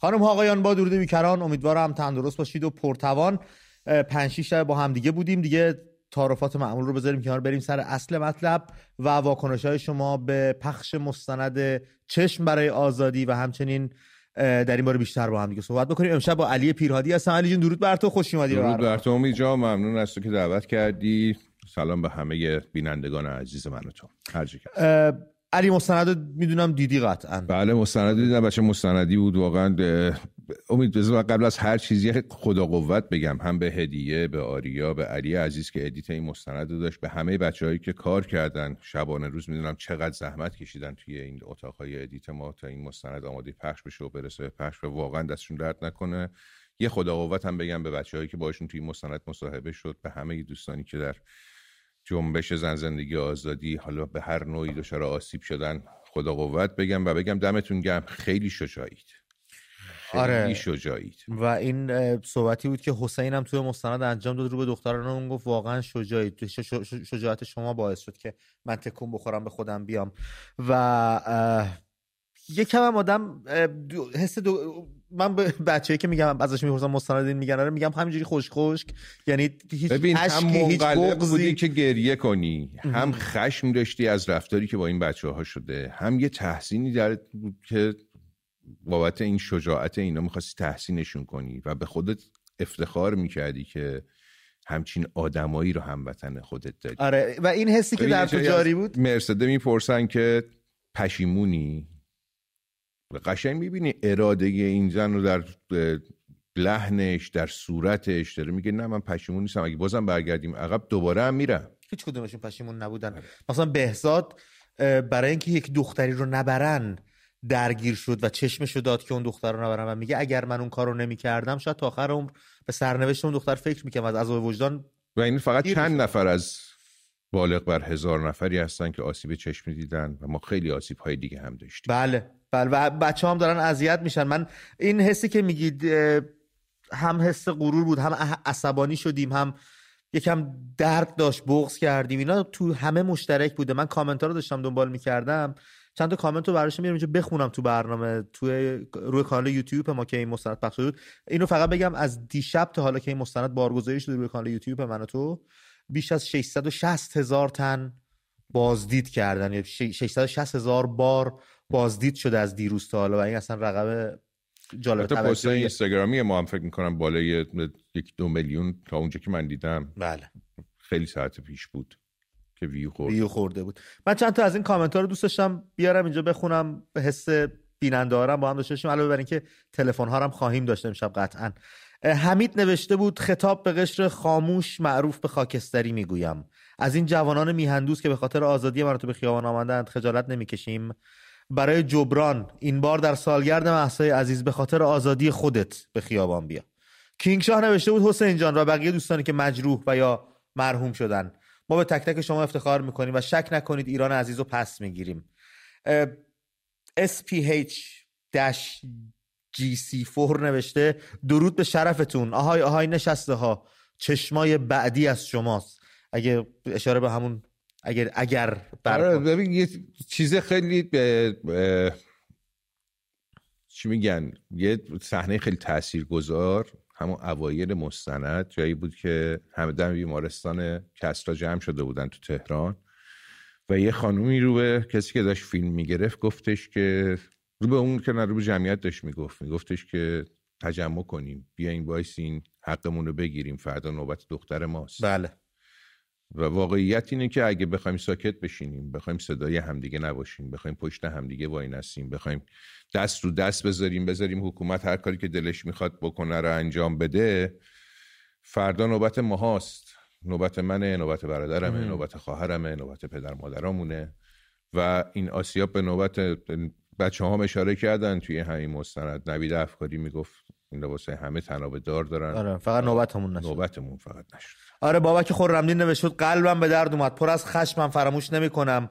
خانم آقایان با درود بیکران. امیدوارم تندرست باشید و پرتوان. پنج شیش با هم دیگه بودیم. دیگه تعارفات معمول رو بذاریم کنار. بریم سر اصل مطلب و واکنش های شما به پخش مستند چشم برای آزادی و همچنین در این باره بیشتر با هم دیگه صحبت بکنیم. امشب با علی پیرهادی هستم. علی جون درود بر تو. خوش اومدی درود بر تو. امید جان ممنون از تو که دعوت کردی. سلام به همه بینندگان عزیز من و تو. هر علی مستند می‌دونم دیدی قطعا. بله مستند دیدم. به چه مستندی بود واقعا. امید بذار قبل از هر چیزی خدا قوت بگم. هم به هدیه به آریا به علی عزیز که edit این مستند رو داشت به همه بچههایی که کار کردن شبانه روز می‌دونم چقدر زحمت کشیدن توی این اتاقهای edit ما تا این مستند آماده پخش بشه و برسه به پخش و واقعا دستشون درد نکنه. یه خدا قوت هم بگم به بچههایی که باشون توی مستند مصاحبه شد به همه دوستانی که در جنبش زن زندگی آزادی حالا به هر نوعی دچار آسیب شدن خدا قوت بگم و بگم دمتون گرم. خیلی شجاعید. خیلی آره. شجاعید. و این صحبتی بود که حسین هم توی مستند انجام داد رو به دختران اون گفت. واقعا شجاعید. شجاعت شما باعث شد که من تکون بخورم به خودم بیام. و یکم هم آدم حس دو... من به بچه‌ای که میگم ازش می‌پرسم مستندین میگن آره میگم همینجوری خوش خشک. یعنی هیچ ببین هم هیچ بودی که گریه کنی هم خشم داشتی از رفتاری که با این بچه ها شده هم یه تحسینی در بود که بابت این شجاعت اینا می‌خواستی تحسینشون کنی و به خودت افتخار می‌کردی که همچین آدمایی رو هموطن خودت داری. آره و این حسی که در تو جاری بود؟ مرسده می‌پرسن که پشیمونی؟ قشنگ می‌بینی اراده این زن رو در لحنش در صورتش داره. میگه نه من پشیمون نیستم. اگه بازم برگردیم عقب دوباره هم میرم. هیچ کدومشون پشیمون نبودن. آره. مثلا بهزاد برای اینکه یک دختری رو نبرن درگیر شد و چشمش رو داد که اون دختر رو نبرن. و میگه اگر من اون کار رو نمی‌کردم شاید تا آخر عمر به سرنوشت اون دختر فکر می‌کنم از عذاب وجدان و این فقط چند نفر از بالغ بر هزار نفری هستن که آسیب چشمی دیدن و ما خیلی آسیب های دیگه هم داشتیم. بله. بله و بچه هم دارن اذیت میشن. من این حسی که میگید هم حس غرور بود هم عصبانی شدیم هم یکم درد داشت بغض کردیم اینا تو همه مشترک بوده. من کامنت رو داشتم دنبال می‌کردم. چند تا کامنت رو براش میرم اینجا بخونم تو برنامه تو روی کانال یوتیوب ما که این مستند پخش شد. اینو فقط بگم از دیشب تا حالا که این مستند بارگذاری شده روی کانال یوتیوب من و تو بیش از 660 هزار تن بازدید کردن. یا 660 هزار بار بازدید شده از دیروز تا حالا و این اصلا رقم جالب توجه اینستاگرامی ما هم فکر می‌کنم بالای یک دو میلیون تا اونجا که من دیدم. بله. خیلی ساعت پیش بود که ویو خورد. ویو خورده بود. من چند تا از این کامنت ها رو دوست داشتم بیارم اینجا بخونم به حس بیننده با هم داشته باشیم. علاوه بر اینکه تلفن ها هم خواهیم داشته امشب قطعا. حمید نوشته بود خطاب به قشر خاموش معروف به خاکستری می‌گویم. از این جوانان میهندوز که به خاطر آزادی من به خیابان آمدند خجالت نمی‌کشیم. برای جبران این بار در سالگرد محسای عزیز به خاطر آزادی خودت به خیابان بیا. کینگ شاه نوشته بود حسین جان و بقیه دوستانی که مجروح و یا مرحوم شدن. ما به تک تک شما افتخار می‌کنیم و شک نکنید ایران عزیز رو پس می‌گیریم. SPH GC4 نوشته درود به شرفتون. آهای آهای نشسته ها چشمای بعدی از شماست. اگه اشاره به همون اگر اگر آره ببین یه چیز خیلی به چی میگن؟ یه صحنه خیلی تاثیرگذار همون اوایل مستند جایی بود که همه دم بیمارستان کسرا جمع شده بودن تو تهران. و یه خانومی رو به کسی که داشت فیلم می‌گرفت گفتش که رو به اون که رو به جمعیت داشت می‌گفت. میگفتش که تجمع کنیم بیاین وایسین حقمون رو بگیریم فردا نوبت دختر ماست. بله. و واقعیت اینه که اگه بخوایم ساکت بشینیم بخوایم صدای همدیگه نباشیم بخوایم پشت همدیگه وای نسیم بخوایم دست رو دست بذاریم بذاریم حکومت هر کاری که دلش می‌خواد بکنه رو انجام بده فردا نوبت ماهاست. نوبت منه نوبت برادرمه نوبت خواهرمه نوبت پدر مادرامونه. و این آسیاب به نوبت بچه ها اشاره کردن توی همین مستند. نوید افکاری می‌گفت این واسه همه تناب دار دارن. آره فقط نوبتمون نشد. نوبتمون فقط نشد. آره بابک خرمدین نوشت قلبم به درد اومد. پر از خشمم فراموش نمی‌کنم.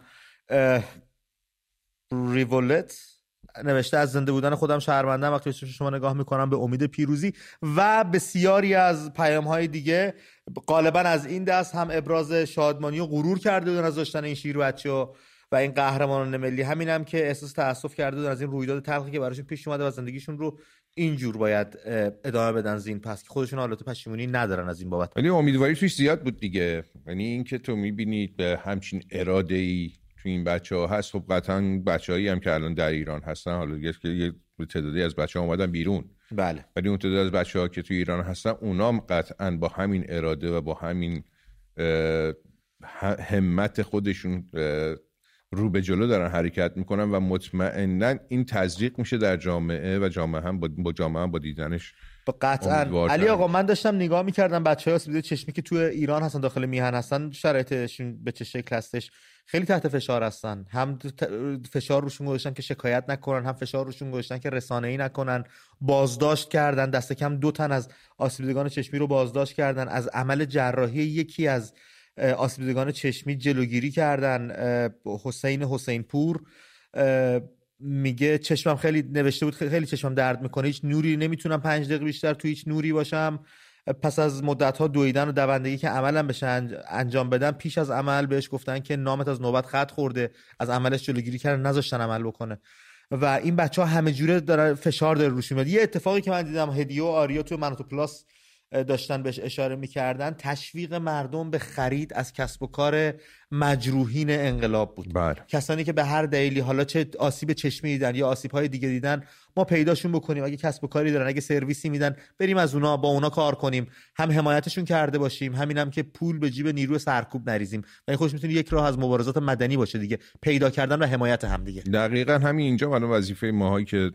ریولت نوشته از زنده بودن خودم شهروندم. وقتی شما نگاه می‌کنم به امید پیروزی و بسیاری از پیام های دیگه غالبا از این دست هم ابراز شادمانی و غرور کرده بودن از داشتن این شیر بچه و, و این قهرمانان ملی. همین هم که احساس تاسف کرده بودن از این رویداد تلخی که براشون پیش اومده و زندگیشون رو اینجور باید ادامه بدن زین پس که خودشون حالت پشیمونی ندارن از این بابت. ولی امیدواری توش زیاد بود دیگه. یعنی اینکه تو می‌بینید به همچین اراده ای تو این بچه ها هست. خب قطعا بچههایی هم که الان در ایران هستن حالا یه تعدادی از بچه ها اومدن بیرون. بله. ولی اون تعداد از بچه ها که تو ایران هستن اونام قطعا با همین اراده و با همین همت خودشون رو به جلو دارن حرکت می‌کنن و مطمئنا این تزریق میشه در جامعه و جامعه هم با, جامعه هم با دیدنش قطعا. علی آقا من داشتم نگاه می‌کردم بچه های چشمی که تو ایران هستن داخل میهن هستن شرایطشون به چه شکل هستش؟ خیلی تحت فشار هستن. هم فشار روشون گذاشتن که شکایت نکنن هم فشار روشون گذاشتن که رسانه ای نکنن. بازداشت کردن دست کم دو تن از آسیب چشمی رو بازداشت کردن. از عمل جراحی یکی از آسیب چشمی جلوگیری کردن. حسین حسین پور میگه چشمم خیلی نوشته بود خیلی چشمم درد می‌کنه. هیچ نوری نمی‌تونم پنج دقیقه بیشتر تو هیچ نوری باشم. پس از مدت ها دویدن و دوندگی که عملم بشه انجام بدن پیش از عمل بهش گفتن که نامت از نوبت خط خورده. از عملش جلوگیری کردن نذاشتن عمل بکنه. و این بچه ها همه جوره داره فشار داره روش میاد. یه اتفاقی که من دیدم هدیو و آریا تو منوتو پلاس داشتن بهش اشاره می‌کردن. تشویق مردم به خرید از کسب و کار مجروحین انقلاب بود. بله. کسانی که به هر دلیلی حالا چه آسیب چشمی دیدن یا آسیب های دیگه دیدن ما پیداشون بکنیم. اگه کسب و کاری دارن اگه سرویسی میدن بریم از اونا با اونا کار کنیم. هم حمایتشون کرده باشیم همینم هم که پول به جیب نیروی سرکوب نریزیم. و این خوش می‌تونه یک راه از مبارزات مدنی باشه دیگه. پیدا کردن و حمایت هم دیگه. دقیقا همین اینجا الان وظیفه ماهایی که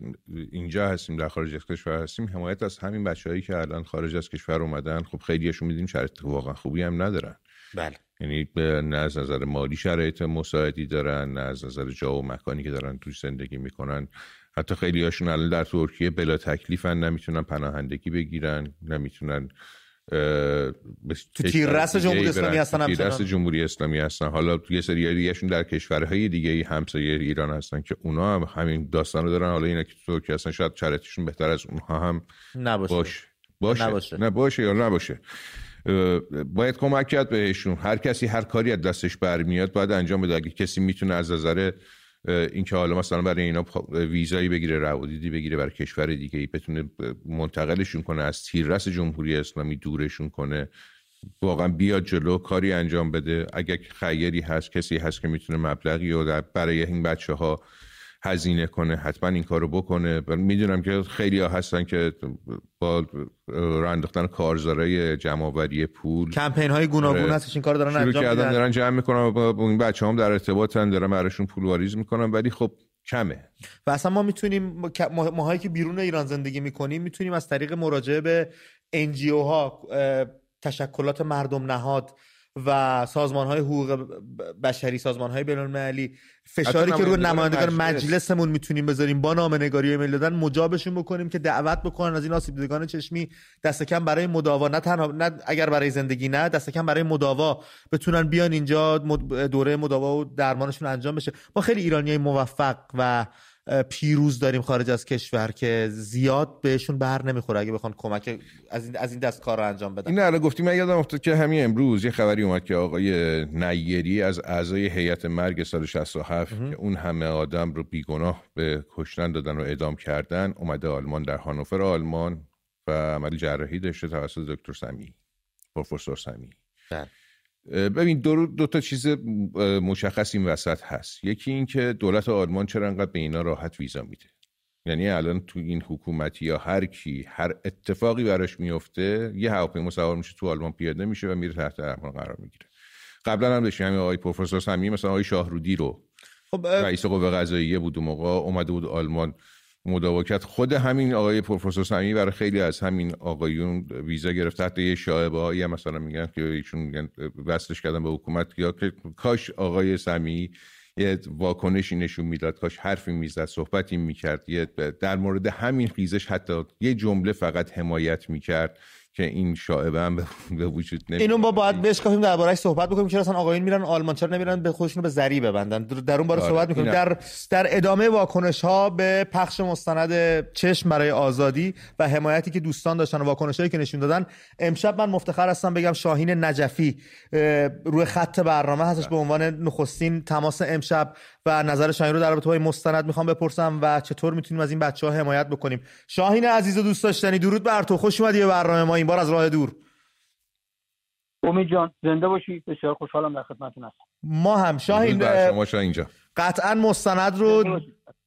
اینجا هستیم در خارج از کشور هستیم حمایت از همین بچههایی که الان خارج از کشور اومدن. خب خیلیشون میدیم شرط واقعا خوبی هم ندارن. بله. یعنی نه از نظر مالی شرایط مساعدی دارن نه از نظر جا و مکانی که دارن توش زندگی می‌کنن. حتی خیلی هاشون الان در ترکیه بلا تکلیفن نمی‌تونن پناهندگی بگیرن نمی‌تونن تو تیررس جمهوری اسلامی هستن تیررس جمهوری اسلامی هستن. حالا یه سری دیگهشون در کشورهای دیگه همسایه ایران هستن که اونا هم همین داستان رو دارن. حالا اینا که تو ترکیه هستن شاید شرایطشون بهتر از اونها هم نباشه. باشه. باشه. نباشه. نه باشه یا نباشه. باید کمک کرد بهشون. هر کسی هر کاری از دستش برمیاد باید انجام بده. اگه کسی می‌تونه از نظر اینکه حالا مثلا برای اینا ویزایی بگیره روادیدی بگیره برای کشور دیگه ای بتونه منتقلشون کنه از تیررس جمهوری اسلامی دورشون کنه واقعا بیاد جلو کاری انجام بده. اگر خیری هست کسی هست که می‌تونه مبلغی و برای این بچه ها هزینه کنه حتما این کارو بکنه. می‌دونم که خیلی ها هستن که با راه انداختن کارزارای جمعآوری پول. کمپین های گوناگون آره. هستش این کار دارن انجام میدن. دارن جمع می‌کنن با این بچه هم در ارتباطن دارن براشون پول واریز می‌کنن ولی خب کمه. و اصلا ما می‌تونیم ماهایی که بیرون ایران زندگی می‌کنیم می‌تونیم از طریق مراجعه به انجیو ها تشکلات مردم نهاد و سازمان های حقوق بشری سازمان های بین المللی فشاری که روی نمایندگان مجلسمون می‌تونیم بذاریم با نامه نگاری ایمیل دادن مجابشون بکنیم که دعوت بکنن از این آسیب دیدگان چشمی. دست کم برای مداوا نه تنها نه اگر برای زندگی نه دست کم برای مداوا بتونن بیان اینجا دوره مداوا و درمانشون انجام بشه. ما خیلی ایرانی موفق و پیروز داریم خارج از کشور که زیاد بهشون بر نمی‌خوره. اگه بخوان کمک از این از این دست کار رو انجام بدن. این الان گفتیم من یادم افتاد که همین امروز یه خبری اومد که آقای نیری از اعضای هیئت مرگ سال 67 که اون همه آدم رو بیگناه به کشتن دادن و اعدام کردن اومده آلمان در هانوفر آلمان و عمل جراحی داشته توسط دکتر سمی پروفسور سمی. بله. ببین دو, دو تا چیز مشخص این وسط هست. یکی این که دولت آلمان چرا انقدر به اینا راحت ویزا میده؟ یعنی الان تو این حکومتی یا هر کی هر اتفاقی براش میفته یه هواپیما سوار میشه تو آلمان پیاده میشه و میره تحت درمان قرار می‌گیره. قبلا هم داشتیم همین آقای پروفسور سمی مثلا آقای شاهرودی رو خب رئیس قوه قضاییه بود و موقع اومده بود آلمان مداوکت. خود همین آقای پروفسور سمی برای خیلی از همین آقایون ویزا گرفت. تحت یه شایبه هایی مثلا میگن که ایشون میگن وصلش کردن به حکومت. یا که کاش آقای سمی یه واکنشی نشون می‌داد. کاش حرفی می‌زد صحبتی می‌کرد. یه در مورد همین خیزش حتی یه جمله فقط حمایت می‌کرد. که این شاعبه هم به وجود نمیاد. اینو ما باید بشکافیم دربارهش صحبت بکنیم. چرا اصلا آقایون میرن آلمان؟ چرا نمیرن به خودشون به زری ببندن؟ در اون باره آره. صحبت می‌کنیم. در در ادامه واکنش ها به پخش مستند چشم برای آزادی و حمایتی که دوستان داشتن و واکنش هایی که نشون دادن امشب من مفتخر هستم بگم شاهین نجفی روی خط برنامه هستش به عنوان نخستین تماس امشب و نظر شاهین رو در رابطه با این مستند می‌خوام بپرسم و چطور می‌تونیم از این بچه ها حمایت بکنیم. شاهین عزیز و دوست داشتنی درود بر تو. خوش اومدی به برنامه ما. این بار از راه دور. امید جان زنده باشی. بسیار خوشحالم در خدمتتون هستم. ما هم. شاهین شما اینجا قطعا مستند رو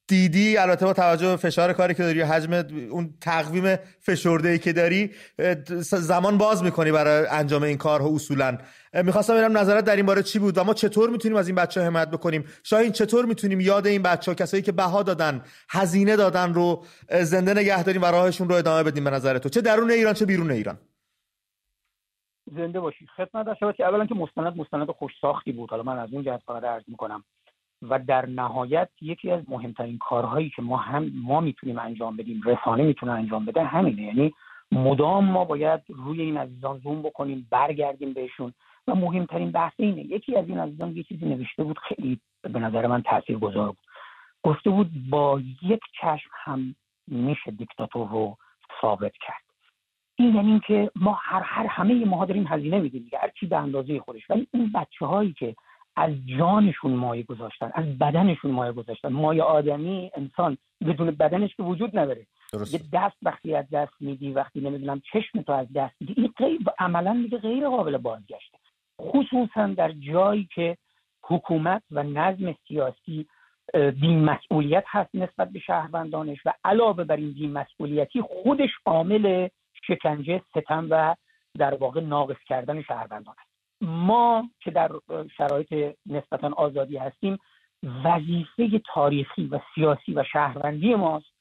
دیدی. البته با توجه به فشار کاری که داری حجم اون تقویم فشرده ای که داری زمان باز می‌کنی برای انجام این کارها اصولا. می‌خواستم ببینم نظرت در این باره چی بود. و ما چطور می‌تونیم از این بچه حمایت بکنیم؟ شاهین چطور می‌تونیم یاد این بچه ها کسایی که بها دادن هزینه دادن رو زنده نگه داریم و راهشون رو ادامه بدیم به نظر تو؟ چه درون ایران چه بیرون ایران؟ زنده باشی. خدمت داشته که اولا که مستند مستند خوش ساختی بود. حالا من از اون جهت فقط عرض می‌کنم. و در نهایت یکی از مهمترین کارهایی که ما هم ما می‌تونیم انجام بدیم رسانه می‌تونه انجام بده همینه. یعنی مدام ما باید روی این عزیزان زوم بکنیم برگردیم بهشون. و مهمترین بحث اینه. یکی از این عزیزان یه چیزی نوشته بود خیلی به نظر من تاثیر گذار بود. گفته بود با یک چشم هم میشه دیکتاتور رو ثابت کرد. این یعنی که ما هر هر همه ما داریم هزینه میدیم هر چی به اندازه خودش. ولی این بچه هایی که از جانشون مایه گذاشتن از بدنشون مایه گذاشتن مایه آدمی انسان بدون بدنش که وجود نداره. یه دست وقتی از دست میدی وقتی نمی‌دونم چشم تو از دست میدی این غیر عملا میگه غیر قابل بازگشته. خصوصا در جایی که حکومت و نظم سیاسی بی مسئولیت هست نسبت به شهروندانش و علاوه بر این بی مسئولیتی خودش عامل شکنجه ستم و در واقع ناقص کردن شهروندان است. ما که در شرایط نسبتا آزادی هستیم وظیفه تاریخی و سیاسی و شهروندی ماست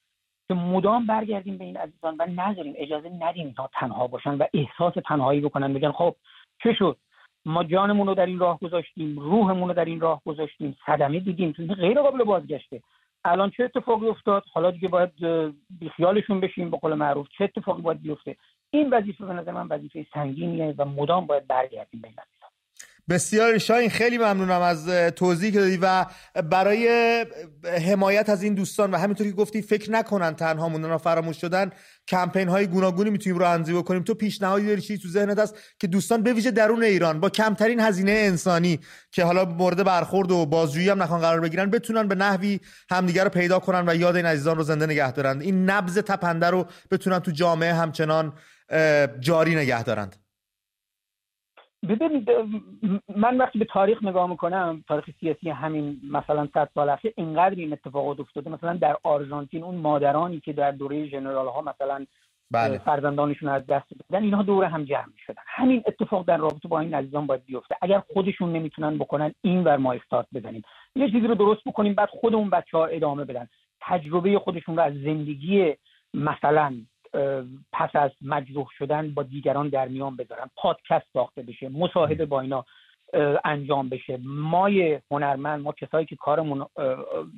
که مدام برگردیم به این عزیزان و نذاریم اجازه ندیم اینها تنها باشن و احساس تنهایی بکنن بگن خب چه شد؟ ما جانمون رو در این راه گذاشتیم روحمون رو در این راه گذاشتیم صدمه دیدیم غیر قابل بازگشته. الان چه اتفاقی افتاد؟ حالا دیگه باید بیخیالشون بشیم به قول معروف چه اتفاقی باید بیفته؟ این وظیفه به نظر من وظیفه سنگینیه و مدام باید برگردیم به بسیار شاین خیلی ممنونم از توضیحی که دادی و برای حمایت از این دوستان و همینطور که گفتی فکر نکنن تنها موندن و فراموش شدن کمپین های گوناگونی می‌تونیم رو انزی بکنیم. تو پیشنهادی داری چیزی تو ذهنت هست که دوستان به ویژه درون ایران با کمترین هزینه انسانی که حالا مورد برخورد و بازجویی هم نخوان قرار بگیرن بتونن به نحوی همدیگه رو پیدا کنن و یاد این عزیزان رو زنده نگه دارن این نبض تپنده رو بتونن تو جامعه همچنان جاری نگه دارند. ببینید من وقتی به تاریخ نگاه می‌کنم تاریخ سیاسی همین مثلا صد سال اخیر اینقدر این اتفاقات افتاده. مثلا در آرژانتین اون مادرانی که در دوره ژنرال ها مثلا بله. فرزندانشون از دست دادن اینها دور هم جمع شدن همین اتفاق در رابطه با این عزیزان باید بیفته. اگر خودشون نمی‌تونن بکنن این ور ما استارت بزنیم. یه چیزی رو درست بکنیم بعد خودمون بچه ها ادامه بدن. تجربه خودشون رو از زندگی مثلا پس از مجروح شدن با دیگران در میان بذارن پادکست ساخته بشه مصاحبه با اینا انجام بشه. مای هنرمند ما کسایی که کارمون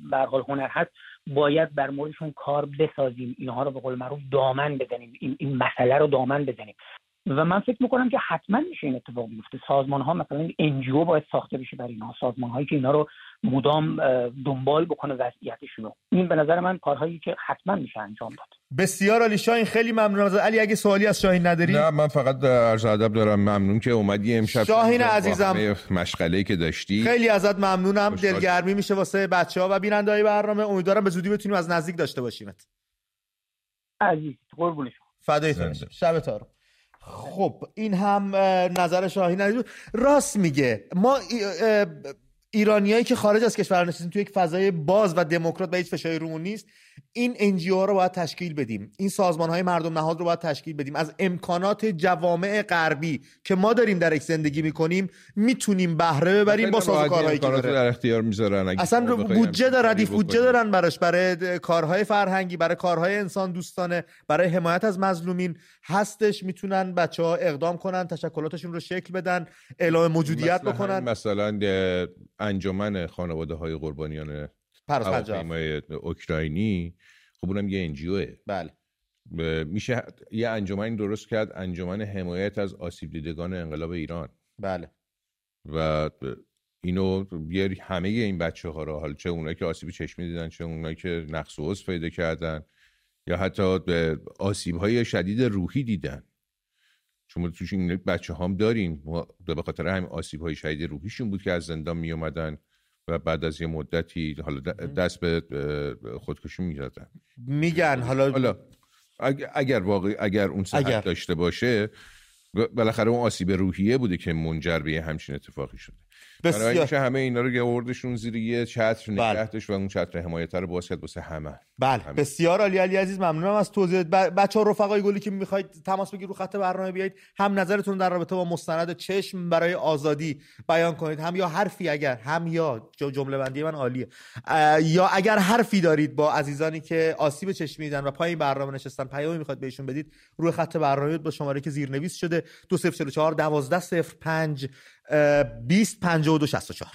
به حال هنر هست باید بر موردشون کار بسازیم. اینها رو به قول معروف دامن بزنیم. این, این مسئله رو دامن بزنیم. و من فکر می‌کنم که حتما میشه این اتفاق بیفته. سازمان ها مثلا انجیو باید ساخته بشه برای اینها. سازمان هایی که اینا رو مدام دنبال بکنه وضعیتشون رو. این به نظر من کارهایی که حتما میشه انجام داد. بسیار علی شاهین خیلی ممنون از علی اگه سوالی از شاهین نداری؟ نه من فقط عرض ادب دارم. ممنون که اومدی امشب. شاهین عزیزم. مشغله که داشتی. خیلی ازت ممنونم. دلگرمی میشه واسه بچه ها و بیننده های برنامه. امیدوارم به زودی بتونیم از نزدیک داشته باشیمت. عزیز قربون شما. فدای شب تارو خب این هم نظر شاهین راست میگه. ما ایرانیایی که خارج از کشور نشستیم توی یک فضای باز و دموکرات و هیچ فشاری رومون نیست این انجیو رو باید تشکیل بدیم. این سازمان های مردم نهاد رو باید تشکیل بدیم. از امکانات جوامع غربی که ما داریم در یک زندگی می‌کنیم می‌تونیم بهره ببریم با سازوکارهایی که در اختیار می‌ذارن. اصلا بودجه دارن ردیف بودجه دارن براش برای کارهای فرهنگی برای کارهای انسان دوستانه برای حمایت از مظلومین هستش. می‌تونن بچه ها اقدام کنن تشکلاتشون رو شکل بدن اعلام موجودیت بکنن. مثلا انجمن خانواده های قربانیان هواپیمای اوکراینی. خب اونم یه انجیوه بله. میشه یه انجمنی درست کرد انجمن حمایت از آسیب دیدگان انقلاب ایران. بله. و اینو بیاری همه این بچه ها رو حالا چه اونایی که آسیب چشمی دیدن چه اونایی که نقص و پیدا کردن یا حتی به آسیب های شدید روحی دیدن. چون توش این بچه هم داریم به خاطر همین آسیب های شدید روحیشون بود که از زندان می اومدن و بعد از یه مدتی حالا دست به خودکشی می‌دادن میگن حالا, حالا اگر واقعی اگر اون صحت داشته باشه بالاخره اون آسیب روحیه بوده که منجر به همچین اتفاقی شده. بسیار. همه اینا رو گوردشون زیر یه چتر نگه و اون چتر حمایت رو باز کرد واسه همه. بله. همه. بسیار عالی. علی عزیز ممنونم از توضیح ب... بچه ها رفقای گلی که می‌خواید تماس بگیرید رو خط برنامه بیایید. هم نظرتون در رابطه با مستند چشم برای آزادی بیان کنید. هم یا حرفی اگر هم یا جمله بندی من عالیه. یا اگر حرفی دارید با عزیزانی که آسیب چشمی دیدن و پای این برنامه نشستن پیامی می‌خواد بهشون بدید روی خط برنامه با شماره که زیرنویس شده. 2044 1205 20 52 64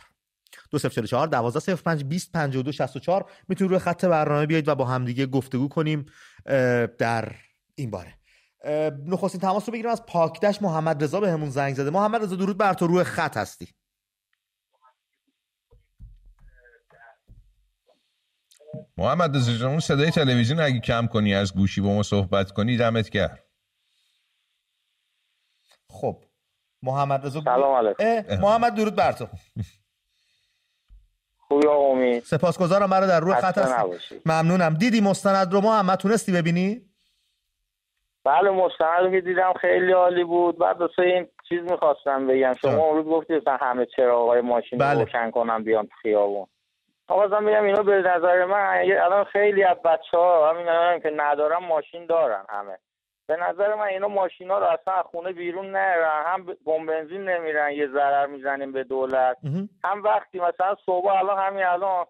2044 1205 20 52 64 می‌تونید روی خط برنامه بیایید و با همدیگه گفتگو کنیم در این باره. نخستین تماس رو بگیرم از پاکدش محمد رضا به همون زنگ زده. محمد رضا درود بر تو. روی خط هستی. محمد رضا اون صدای تلویزیون اگه کم کنی از گوشی با ما صحبت کنی دمت گرم. خب محمد رضا سلام علیکم. محمد درود بر تو. خوبی آقا امید؟ سپاسگزارم برای در روی خط هستی ممنونم. دیدی مستند رو محمد تونستی ببینی؟ بله مستند که دیدم خیلی عالی بود. بعد دوسته این چیز می‌خواستم بگم. شما اون روز گفتی همه چراغای ماشین بله. روشن کنم بیان خیابون. آقازم بگم اینو به نظر من الان خیلی از بچه ها همین که ندارم ماشین دارن همه. به نظر من اینا ماشینا رو اصلا خونه بیرون نرن. هم بمب بنزین نمیرن یه ضرر می‌زنیم به دولت. هم وقتی مثلا صبح الان همین الان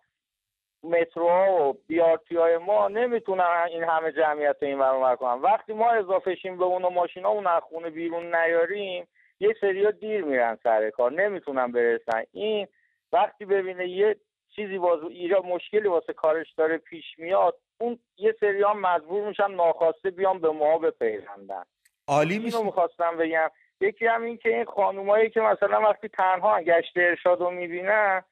مترو و بیارتی های ما نمی‌تونن این همه جمعیت این برابر کنن. وقتی ما اضافه شیم به اون ماشینا اون از خونه بیرون نیاریم یه سریا دیر میرن سر کار. نمی‌تونن برسن. این وقتی ببینه یه چیزی واسه ایران مشکلی واسه کارش داره پیش میاد اون یه سری هم مجبور میشن ناخواسته بیان به ما بپیوندن. عالی میشه اینو می‌خواستم بگم. یکی هم این که این خانومایی که مثلا وقتی تنها گشت ارشاد رو می‌بینن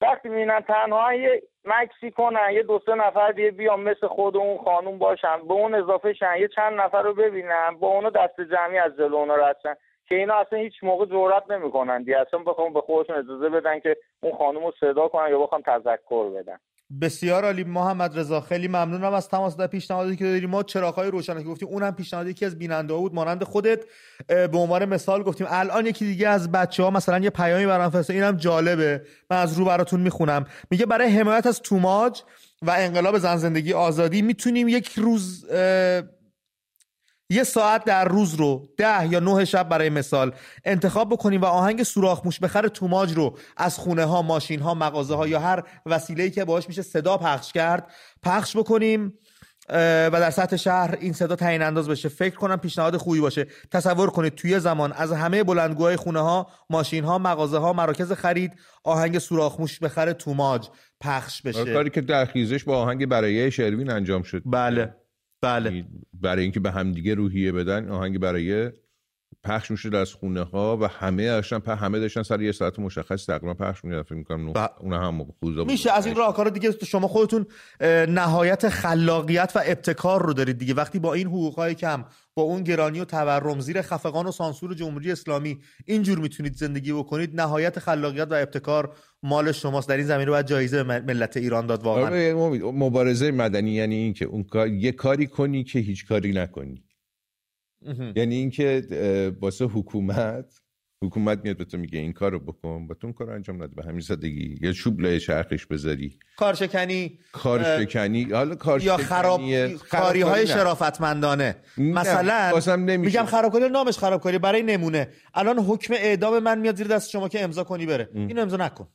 وقتی می‌بینن تنها یه مکسی کنن یه دو سه نفر دیگه بیان مثل خود اون خانوم باشن به اون اضافه شن یه چند نفر رو ببینن با اونو دست جمعی از جلو اونا رسن که اینا اصلا هیچ موقع جرأت نمی‌کنن دی اصلا بخوام به خودشون اجازه بدن که اون خانم رو صدا کنن یا بخوام تذکر بدن. بسیار عالی محمد رضا خیلی ممنونم از تماس در پیشنهادی که داریم ما چراغ‌های روشن که گفتیم اونم پیشنهادی یکی از بیننده بود مانند خودت. به عنوان مثال گفتیم الان یکی دیگه از بچه ها مثلا یه پیامی برام فرستاد اینم جالبه. من از رو براتون می‌خونم. میگه برای حمایت از توماج و انقلاب زن زندگی آزادی می‌تونیم یک روز یه ساعت در روز رو ده یا نه شب برای مثال انتخاب بکنیم و آهنگ سوراخ موش بخر توماج رو از خونه ها ماشین ها مغازه ها یا هر وسیله که باهاش میشه صدا پخش کرد پخش بکنیم و در سطح شهر این صدا تعیین انداز بشه. فکر کنم پیشنهاد خوبی باشه. تصور کنید توی زمان از همه بلندگوهای خونه ها ماشین ها مغازه ها مراکز خرید آهنگ سوراخ موش بخر توماج پخش بشه. کاری که در خیزش با آهنگ برای شروین انجام شد. بله. بله. یعنی برای اینکه به همدیگه روحیه بدن آهنگ برای پخش میشه از خونه ها و همه داشتن همه داشتن سر یه ساعت مشخص تقریبا پخش میشه فکر می‌کنم ب... اون هم میشه از این راهکار دیگه شما خودتون نهایت خلاقیت و ابتکار رو دارید دیگه. وقتی با این حقوقهای کم با اون گرانی و تورم زیر خفقان و سانسور جمهوری اسلامی اینجور می‌تونید زندگی بکنید نهایت خلاقیت و ابتکار مال شماست. در این زمینه باید جایزه ملت ایران داد واقعا. آره، مبارزه مدنی یعنی این که اون کار یه کاری کنی که هیچ کاری نکنی. یعنی اینکه واسه حکومت حکومت میاد به تو میگه این کارو بکن با تو اون کار انجام نده به همین سادگی یا چوب لای چرخش بذاری. کارشکنی کارشکنی حالا کارشکنی یا خراب کاری های شرافتمندانه. مثلا میگم خرابکاری نامش خرابکاری برای نمونه. الان حکم اعدام من میاد زیر دست شما که امضا کنی بره. اینو امضا نکن.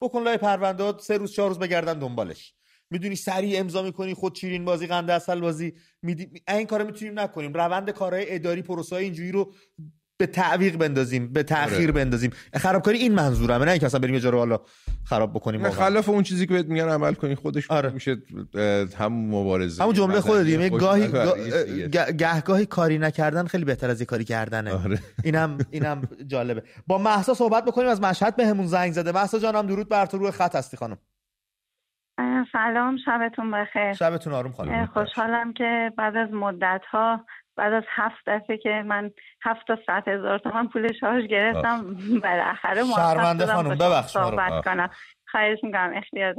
بکن لای پرونده سه روز چهار روز بگردن دنبالش. می‌دونی سریع امضا می‌کنی خود چیرین بازی قنده اصل بازی میدی. این کارو می‌تونیم نکنیم. روند کارهای اداری پروسه اینجوری رو به تعویق بندازیم به تاخیر آره. بندازیم. خرابکاری این منظورمه نه اینکه اصلا بریم یه جا رو حالا خراب بکنیم خلاف اون چیزی که بهت میگن عمل کنی خودش آره. میشه هم مبارزه. همون جمله خود دیگه. گاهی گهگاهی کاری نکردن خیلی بهتر از یه کاری کردنه. آره. اینم اینم جالبه. با محسا صحبت بکنیم از مشهد بهمون زنگ زده. محسا جانم درود بر تو روی خط هستی خانم. سلام شبتون بخیر. شبتون آروم خانم خوشحالم که بعد از مدت ها بعد از هفت دفعه که من هفت تا ست هزار تومن پول شارژ گرفتم بالاخره شرمنده خانم ببخش صحبت کنم. خواهش می‌کنم اختیار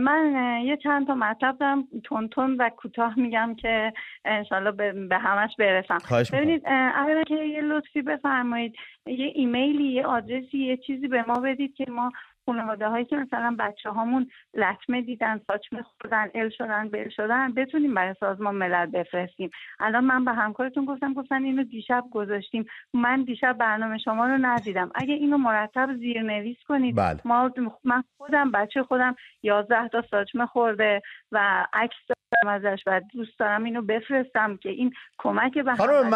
من یه چند تا مطلب دارم تون و کوتاه میگم که انشالله به, همش برسم. ببینید اولا که یه لطفی بفرمایید. یه ایمیلی یه آدرسی یه چیزی به ما بدید که ما خانواده هایی که مثلا بچه هامون لطمه دیدن ساچمه خوردن ال شدن بل شدن بتونیم برای سازمان ملل بفرستیم. الان من به همکارتون گفتم گفتن اینو دیشب گذاشتیم. من دیشب برنامه شما رو ندیدم. اگه اینو مرتب زیرنویس کنید بله. ما من خودم بچه خودم یازده تا ساچمه خورده و عکس دارم ازش و دوست دارم اینو بفرستم که این کمک به خانم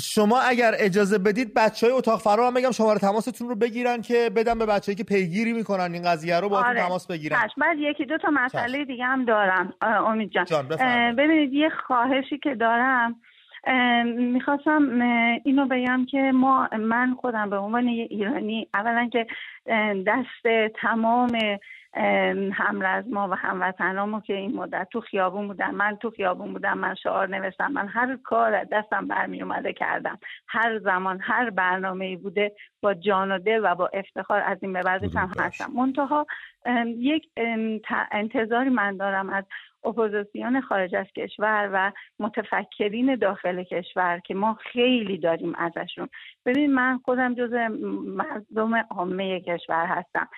شما اگر اجازه بدید بچه های اتاق فرار هم بگم شماره تماستون رو بگیرن که بدم به بچه‌ای که پیگیری می‌کنن این قضیه رو با آره. تماس بگیرن. بعد یکی دو تا مسئله دیگه هم دارم. امید جان, جان ببینید یه خواهشی که دارم. می‌خواستم اینو بگم که ما من خودم به عنوان یه ایرانی اولا که دست تمام ما و هموطنامو که این مدت تو خیابون بودن من تو خیابون بودم من شعار نوشتم. من هر کار دستم برمی اومده کردم. هر زمان هر برنامه بوده با جان و دل و با افتخار از این به بعدش هم هستم. منتها یک انتظاری من دارم از اپوزیسیون خارج از کشور و متفکرین داخل کشور که ما خیلی داریم ازشون. ببین من خودم جز مردم عامه کشور هستم.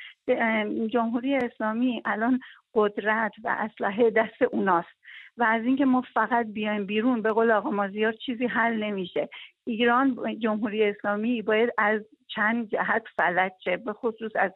جمهوری اسلامی الان قدرت و اسلحه دست اوناست و از اینکه ما فقط بیایم بیرون به قول آقا مازیار چیزی حل نمیشه. ایران جمهوری اسلامی باید از چند جهت فلج شه به خصوص از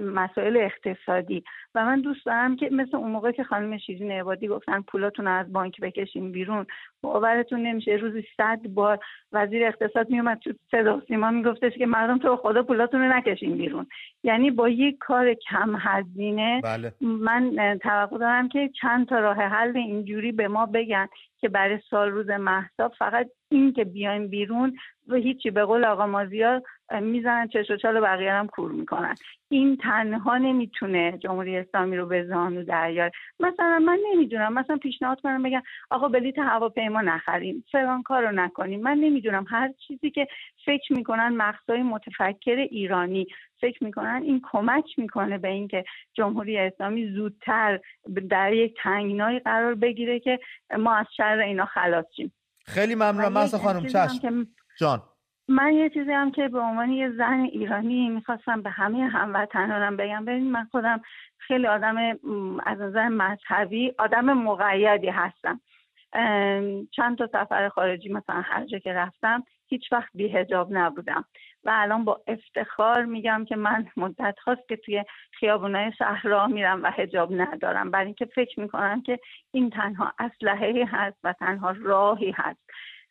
مسائل اقتصادی. و من دوست دارم که مثل اون موقع که خانم شیرین عبادی گفتن پولاتون رو از بانک بکشین بیرون باورتون نمیشه. روزی صد بار وزیر اقتصاد میومد تو صدا سیما میگفتش که مردم تو خدا پولاتون رو نکشین بیرون. یعنی با یک کار کم هزینه بله. من توقع دارم که چند تا راه حل اینجوری به ما بگن که برای سال روز محساب فقط این که بیایم بیرون و هیچی به قول آقا مازیار می‌زنن چش و چال بقیه هم کور می‌کنن. این تنها نمی‌تونه جمهوری اسلامی رو به زانو در مثلا من نمی‌دونم مثلا پیشنهاد کنم بگم آقا بلیت هواپیما نخریم فلان کار رو نکنیم. من نمی‌دونم هر چیزی که فکر می‌کنن مقصای متفکر ایرانی فکر می‌کنن این کمک می‌کنه به اینکه جمهوری اسلامی زودتر در یک تنگنایی قرار بگیره که ما از شر اینا خلاص شیم. خیلی ممنونم. محسا خانم چشم. جان. من یه چیزی هم که به عنوان یه زن ایرانی می‌خواستم به همه هموطنانم بگم. ببین من خودم خیلی آدم از نظر مذهبی آدم مقیدی هستم. چند تا سفر خارجی مثلا هر جا که رفتم هیچ وقت بی هجاب نبودم. و الان با افتخار میگم که من مدت هاست که توی خیابونای شهر راه میرم و هجاب ندارم. برای اینکه فکر می‌کنم که این تنها اسلحه هست و تنها راهی هست.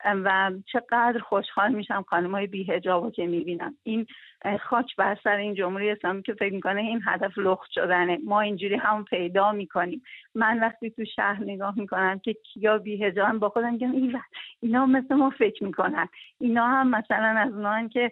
و چقدر خوشحال میشم خانمای بیهجابو که می‌بینم. این خاک بر سر این جمهوری اسلامی که فکر می‌کنه این هدف لخت شدنه. ما اینجوری هم پیدا می‌کنیم. من وقتی تو شهر نگاه می‌کنم که کیا بیهجاب با خودم میگم این اینا مثل ما فکر می‌کنن. اینا هم مثلا از اونان که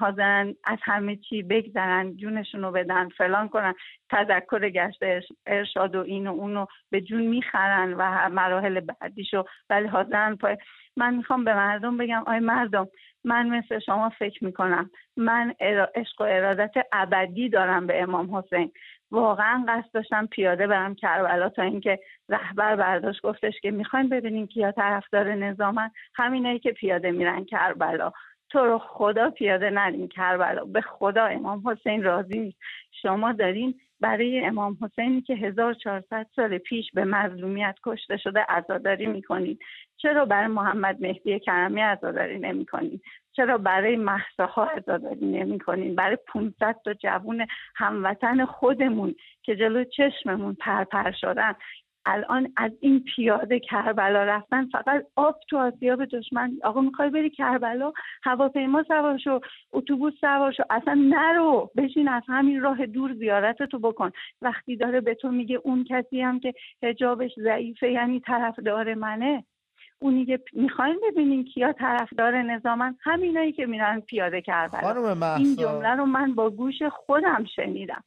حاضرن از همه چی بگذرن جونشون رو بدن فلان کنن تذکر گشت ارشاد و این و اونو به جون می‌خرن و مراحل بعدیشو. ولی حاضرن پای من می‌خوام به مردم بگم آی مردم من مثل شما فکر می‌کنم. من عشق و ارادت ابدی دارم به امام حسین. واقعا قصد داشتم پیاده برم کربلا تا اینکه رهبر برداشت گفتش که می‌خوایم ببینیم کیا طرفدار نظامن. همینایی که پیاده میرن کربلا. تو رو خدا پیاده نرین کربلا. به خدا امام حسین راضی شما دارین برای امام حسینی که 1400 سال پیش به مظلومیت کشته شده عزاداری می‌کنید. چرا برای محمد مهدی کرمی عزاداری نمی‌کنید؟ چرا برای محساها عزاداری نمی‌کنین برای 500 تا جوون هموطن خودمون که جلو چشممون پرپر شدن. الان از این پیاده کربلا رفتن فقط آب تو آسیاب دشمن. آقا می‌خوای بری کربلا؟ هواپیما سوار شو اتوبوس سوار شو. اصلا نرو بشین از همین راه دور زیارت تو بکن. وقتی داره به تو میگه اون کسی هم که هجابش ضعیفه یعنی طرفدار منه. اونی که می‌خوایم ببینیم کیا طرفدار نظامن. همینایی که میرن پیاده کربلا. این جمله رو من با گوش خودم شنیدم.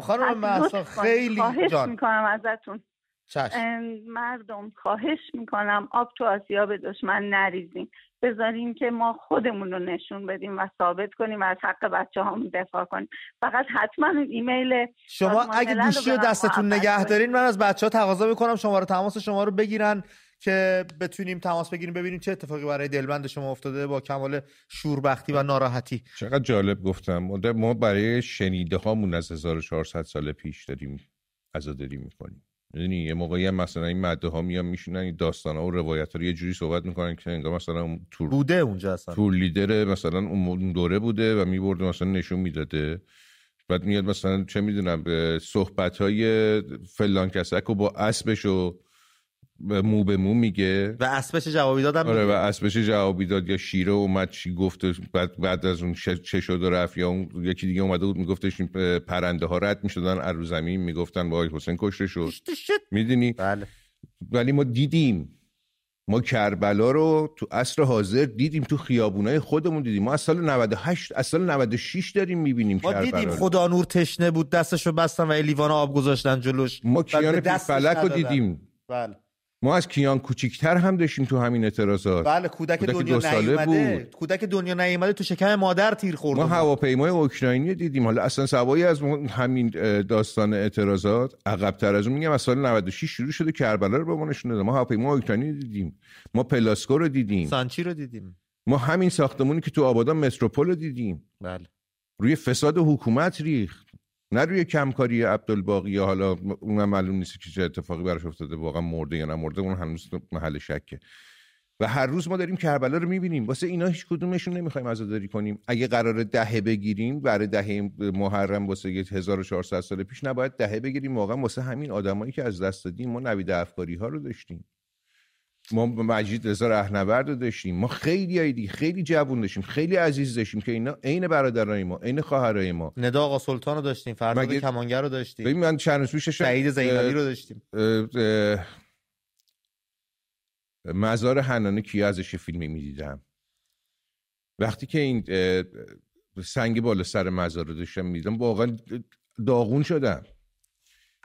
خانم محسا خیلی خواهش جان. می‌کنم ازتون. مردم خواهش می‌کنم آب تو آسیاب دشمن نریزیم بذاریم که ما خودمون رو نشون بدیم و ثابت کنیم و از حق بچه هم دفاع کنیم. فقط حتما ایمیل شما اگه گوشی رو دستتون نگه دارین من از بچه ها تقاضا می‌کنم شما رو تماس شما رو بگیرن. که بتونیم تماس بگیریم ببینیم چه اتفاقی برای دلبند شما افتاده با کمال شوربختی و ناراحتی. چقدر جالب گفتم. ما برای شنیده هامون از 1400 سال پیش داریم عزاداری می‌کنیم. می‌دونی یه موقعی هم مثلا این مده ها میان میشونن این داستان ها و روایت ها رو یه جوری صحبت می‌کنن که انگار مثلا تور بوده اونجا اصلا. تور لیدر مثلا اون دوره بوده و میبرده مثلا نشون می‌داده. بعد میاد مثلا چه می‌دونم صحبت های فلان کسک و با اسبش و مو به مو میگه. و اسبش جوابی دادم آره و اسبش جوابی داد. یا شیره اومد چی گفت بعد, بعد از اون چه شد و رفت یا اون یکی دیگه اومده بود میگفتش پرنده ها رد می‌شدن از رو زمین می‌گفتن وای حسین کشته شد. می‌دونی؟ بله. ولی ما دیدیم. ما کربلا رو تو عصر حاضر دیدیم تو خیابونای خودمون دیدیم. ما از سال 98 از سال 96 داریم می‌بینیم ما کربلا دیدیم خدا نور تشنه بود دستشو بستن و لیوان آب گذاشتن جلوش. ما کیان فلک رو دیدیم. بله. ما از کیان کوچیکتر هم داشتیم تو همین اعتراضات. بله کودک, کودک دنیا نیومده. بود. کودک دنیا نیومده تو شکم مادر تیر خورده ما هواپیمای اوکراینی دیدیم. حالا اصلا سوایی از همین داستان اعتراضات عقبتر از اون. میگم از سال 96 شروع شده کربلا رو به ما نشون داده. ما هواپیمای اوکراینی دیدیم. ما پلاسکو رو دیدیم. سانچی رو دیدیم. ما همین ساختمونی که تو آبادان متروپول رو دیدیم. بله. روی فساد حکومت ریخت. نه روی کمکاری عبدالباقی حالا اون معلوم نیست که چه اتفاقی براش افتاده واقعا مرده یا مرده اون هنوز محل شکه. و هر روز ما داریم کربلا رو می‌بینیم. واسه اینا هیچ کدومشون نمی‌خوایم عزاداری کنیم. اگه قرار دهه بگیریم برای دهه محرم واسه 1400 سال پیش نباید دهه بگیریم. واقعا واسه همین آدمایی که از دست دادیم ما نوید افکاری ها رو داشتیم. ما مجید رضا رهنورد رو داشتیم. ما خیلی ایدی خیلی جوون داشتیم. خیلی عزیز داشتیم که اینا عین برادرای ما عین خواهرای ما. ندا آقا سلطان رو داشتیم فرزاد مگه... کمانگر رو داشتیم. ببین من چند روز سعید زینالی رو داشتیم. مزار حنانه کیا ازش فیلمی می‌دیدم. وقتی که این سنگ بالا سر مزار رو داشتم می‌دیدم واقعا داغون شدم.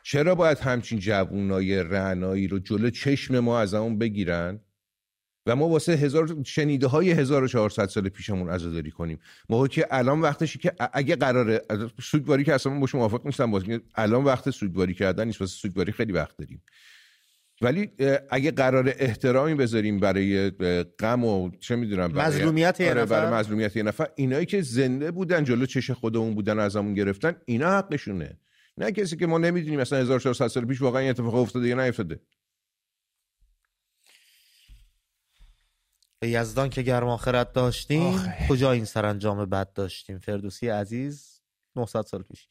چرا باید همچین جوونای رعنایی رو جلو چشم ما از اون بگیرن؟ و ما واسه هزار شنیده های 1400 سال پیشمون عزاداری کنیم. ما که الان وقتشی که اگه قراره سودواری که اصلا با شما موافق نیستم باز الان وقت سودواری کردن نیست واسه سودواری خیلی وقت داریم. ولی اگه قرار احترامی بذاریم برای غم و چه می‌دونم برای مظلومیت یه آره، نفر. برای مظلومیت یه نفر. اینایی که زنده بودن جلو چش خودمون بودن ازمون گرفتن اینا حقشونه. نه کسی که ما نمی‌دونیم مثلا 1400 سال پیش واقعا این اتفاق افتاده یا نیفتاده. به یزدان که گرم آخرت داشتیم کجا این سرانجام بد داشتیم؟ فردوسی عزیز 900 سال پیش.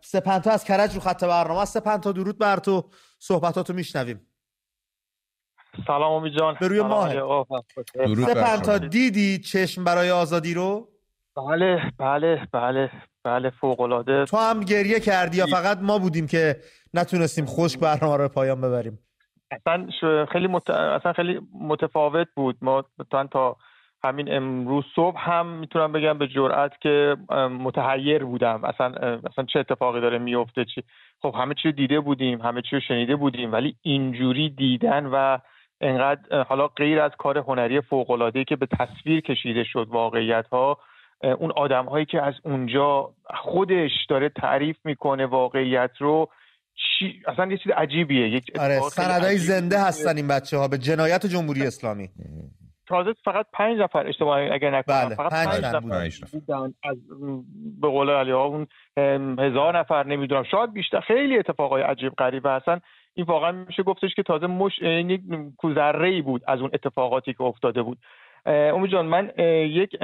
سپنتا از کرج رو خط برنامه سپنتا درود بر تو. صحبتاتو میشنویم. سلام امید جان. به روی ماه. سپنتا دیدی چشم برای آزادی رو؟ بله بله بله. بله فوق العاده تو هم گریه کردی یا فقط ما بودیم که نتونستیم خشک برنامه رو پایان ببریم؟ اصلا خیلی مت... اصلا خیلی متفاوت بود. ما تا تا همین امروز صبح هم می‌تونم بگم به جرئت که متحیر بودم. اصلا اصلا چه اتفاقی داره میفته چی؟ خب همه چی دیده بودیم همه چی رو شنیده بودیم ولی اینجوری دیدن و انقدر حالا غیر از کار هنری فوق که به تصویر کشیده شد واقعیت ها اون آدم هایی که از اونجا خودش داره تعریف می‌کنه واقعیت رو چی... اصلا یه چیز عجیبیه. یک آره سندای زنده هستن این بچه ها به جنایت جمهوری اسلامی. تازه فقط پنج نفر اشتباه اگر نکنم بله. فقط پنج, پنج نفر بودن. از به قول علی ها اون هزار نفر نمی‌دونم شاید بیشتر. خیلی اتفاقای عجیب غریب هستن. این واقعا میشه گفتش که تازه مش یک کوزره ای بود از اون اتفاقاتی که افتاده بود. امید جان من یک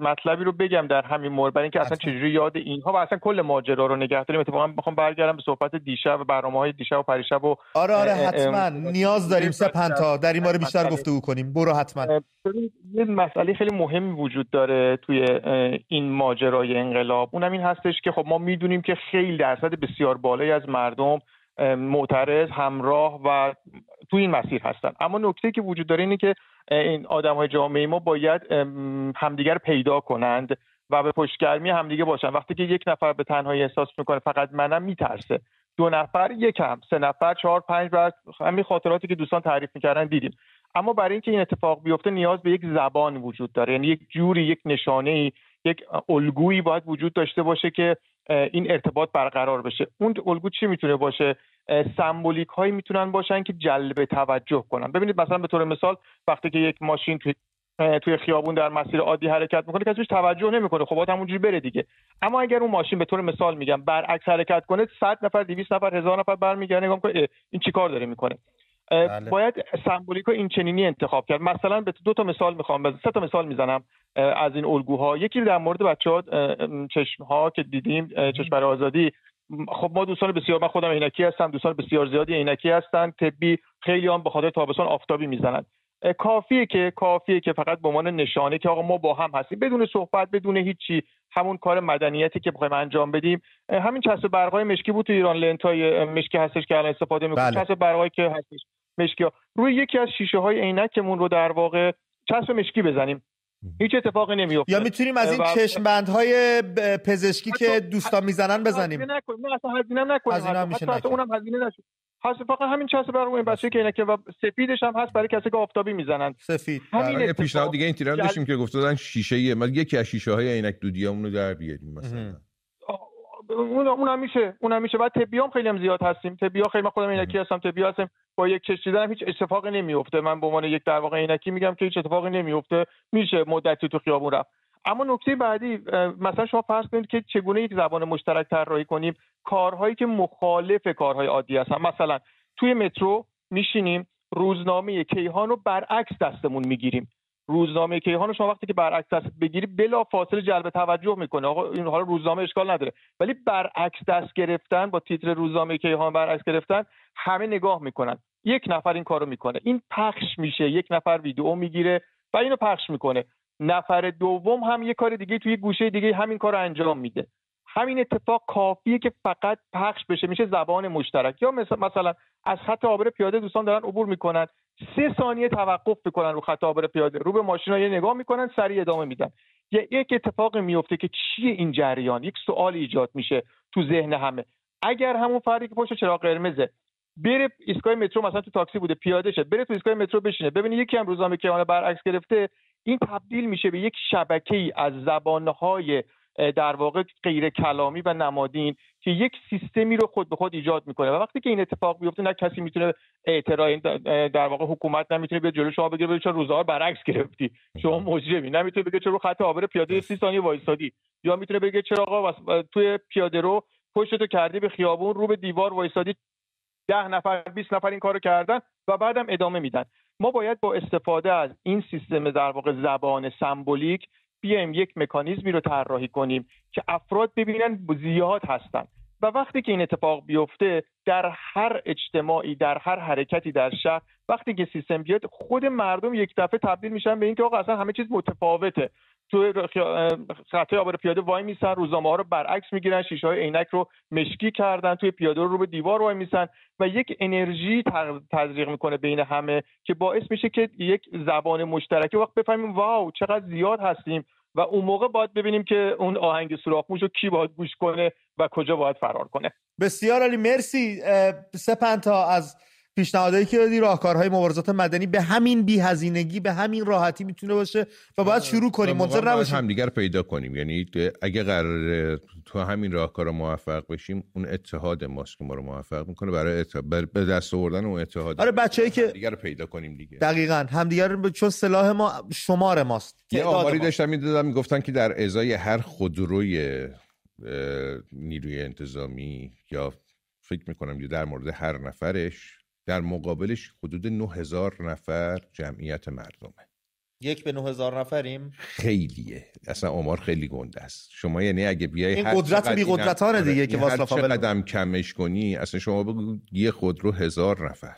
مطلبی رو بگم در همین مورد برای اینکه اصلا چجوری یاد اینها و اصلا کل ماجرا رو نگه داریم. اتفاقا می‌خوام برگردم به صحبت دیشب و برنامه های دیشب و پریشب و آره آره حتما. نیاز داریم. سپنتا در این باره بیشتر گفتگو کنیم. برو حتما. یه مسئله خیلی مهمی وجود داره توی این ماجرای انقلاب. اونم این هستش که خب ما می‌دونیم که خیلی درصد بسیار بالایی از مردم معترض همراه و تو این مسیر هستن. اما نکته که وجود داره اینه که این آدم های جامعه ما باید همدیگر پیدا کنند و به پشتگرمی همدیگه باشن. وقتی که یک نفر به تنهایی احساس می‌کنه فقط منم میترسه. دو نفر یکم. سه نفر چهار پنج و همین خاطراتی که دوستان تعریف می‌کردن دیدیم. اما برای اینکه این اتفاق بیفته نیاز به یک زبان وجود داره. یعنی یک جوری یک نشانه یک الگویی باید وجود داشته باشه که این ارتباط برقرار بشه. اون الگو چی می‌تونه باشه؟ سمبولیک هایی می‌تونن باشن که جلب توجه کنن. ببینید مثلا به طور مثال وقتی که یک ماشین توی توی خیابون در مسیر عادی حرکت می‌کنه کسی توجه نمی‌کنه. خب باید همونجوری بره دیگه. اما اگر اون ماشین به طور مثال میگم برعکس حرکت کنه 100 نفر 200 نفر هزار نفر برمیگردن نگاه کنه این چیکار داره می‌کنه؟ بله. باید سمبولیک این چنینی انتخاب کرد. مثلا به دو تا مثال می‌خوام بزنم سه تا مثال می‌زنم از این الگوها. یکی در مورد بچه ها چشم ها که دیدیم چشم آزادی. خب ما دوستان بسیار من خودم عینکی هستم دوستان بسیار زیادی عینکی هستن. طبی خیلی هم به خاطر تابستان آفتابی می‌زنن. کافیه که کافیه که فقط به عنوان نشانه که آقا ما با هم هستیم. بدون صحبت بدون هیچی. همون کار مدنیتی که بخوایم انجام بدیم. همین چسب برقای مشکی بود تو ایران لنتای مشکی هستش که الان استفاده می‌کنیم. بله. چسب برقایی که هستش. مشکی ها. روی یکی از شیشه های عینکمون رو در واقع چسب مشکی بزنیم. هیچ اتفاقی نمیفته یا می‌تونیم از این چشمبندهای پزشکی که دوستان می‌زنن بزنیم. نه نکنیم. نه اصلا هزینه نکنیم. هزینه میشه اونم هزینه نشه. هست فقط همین چسب برای این بچه که که و سفیدش هم هست برای کسی که آفتابی می‌زنن. سفید. همین بله. پیشنهاد دیگه این تیران داشتیم که گفته دادن شیشه ای ما یکی از شیشه های عینک دودیامونو در بیاریم مثلا. اون اونم میشه. اونم میشه. بعد طبیام خیلی هم زیاد هستیم. طبیا خیلی من خودم عینکی هستم طبیا هستم با یک چش دیدن هیچ اتفاقی نمیفته. من به عنوان یک در واقع عینکی میگم که هیچ اتفاقی نمیفته. میشه مدتی تو خیابون رفت. اما نکته بعدی مثلا شما فرض کنید که چگونه یک زبان مشترک طراحی کنیم؟ کارهایی که مخالف کارهای عادی هستن. مثلا توی مترو میشینیم روزنامه کیهان رو برعکس دستمون می‌گیریم. روزنامه کیهان شما وقتی که برعکس دست بگیری بلا فاصله جلب توجه می‌کنه. آقا این حالا روزنامه اشکال نداره. ولی برعکس دست گرفتن با تیتر روزنامه کیهان برعکس گرفتن همه نگاه می‌کنن. یک نفر این کارو می‌کنه. این پخش میشه. یک نفر ویدیو می‌گیره و اینو پخش می‌کنه. نفر دوم هم یه کار دیگه توی گوشه دیگه همین کار رو انجام میده. همین اتفاق کافیه که فقط پخش بشه میشه زبان مشترک. یا مثلا از خط عابر پیاده دوستان دارن عبور می‌کنن سه ثانیه توقف می‌کنن رو خط عابر پیاده رو به ماشینا یه نگاه می‌کنن سریع ادامه میدن. یک اتفاق میفته که چیه این جریان؟ یک سوال ایجاد میشه تو ذهن همه. اگر همون فردی که پشت چراغ قرمزه بره ایستگاه مترو مثلا تو تاکسی بوده پیاده شه بره تو ایستگاه مترو بشینه ببینه یکی هم روزنامه کیهان برعکس گرفته این تبدیل میشه به یک شبکه ای از زبانهای در واقع غیر کلامی و نمادین که یک سیستمی رو خود به خود ایجاد می‌کنه. و وقتی که این اتفاق بیفته نه کسی می‌تونه اعتراض در واقع حکومت نمی‌تونه بیاد جلو شما بگیره چرا روزها برعکس گرفتی. شما مجرمی. نمی‌تونه بگه چرا خط عابر پیاده 30 ثانیه وایسادی یا می‌تونه بگه چرا آقا توی پیاده رو پشتتو کردی به خیابون رو به دیوار وایسادی ده نفر 20 نفر این کارو کردن و بعدم ادامه میدن. ما باید با استفاده از این سیستم در واقع زبان سمبولیک بیایم یک مکانیزمی رو طراحی کنیم که افراد ببینن زیاد هستن. و وقتی که این اتفاق بیفته در هر اجتماعی در هر حرکتی در شهر وقتی که سیستم بیاد خود مردم یک دفعه تبدیل میشن به اینکه آقا اصلا همه چیز متفاوته. تو خطای آبر پیاده وای میسن روزنامه ها رو برعکس می‌گیرن شیشه های عینک رو مشکی کردن توی پیاده رو رو به دیوار وای میسن و یک انرژی تزریق می‌کنه بین همه که باعث میشه که یک زبان مشترک وقت بفهمیم واو چقدر زیاد هستیم. و اون موقع باید ببینیم که اون آهنگ سوراخ رو کی باید گوش کنه و کجا باید فرار کنه. بسیار علی مرسی سپنتا از پیشنهادهایی که دادی راهکارهای مبارزات مدنی به همین بیهزینگی به همین راحتی می‌تونه باشه و باید شروع کنیم منتظر نباشیم. همدیگر پیدا کنیم. یعنی اگه قرار تو همین راهکار موفق بشیم اون اتحاد ماست که ما رو موفق می‌کنه برای به دست آوردن اون اتحاد آره بچه‌ای که دیگر پیدا کنیم دیگه. دقیقاً. همدیگر چون سلاح ما شمار ماست. یه آماری داشتم می‌دادم می‌گفتن که در ازای هر خودروی نیروی انتظامی یا فکر می‌کنم در مورد هر نفرش در مقابلش حدود 9000 نفر جمعیت مردمه. یک به نه هزار نفریم؟ خیلیه. اصلا آمار خیلی گنده است. شما یعنی اگه بیای این قدرت بی قدرتانه آره، دیگه که واسه قدم کمش کنی اصلا شما بگو یه خودرو هزار نفر.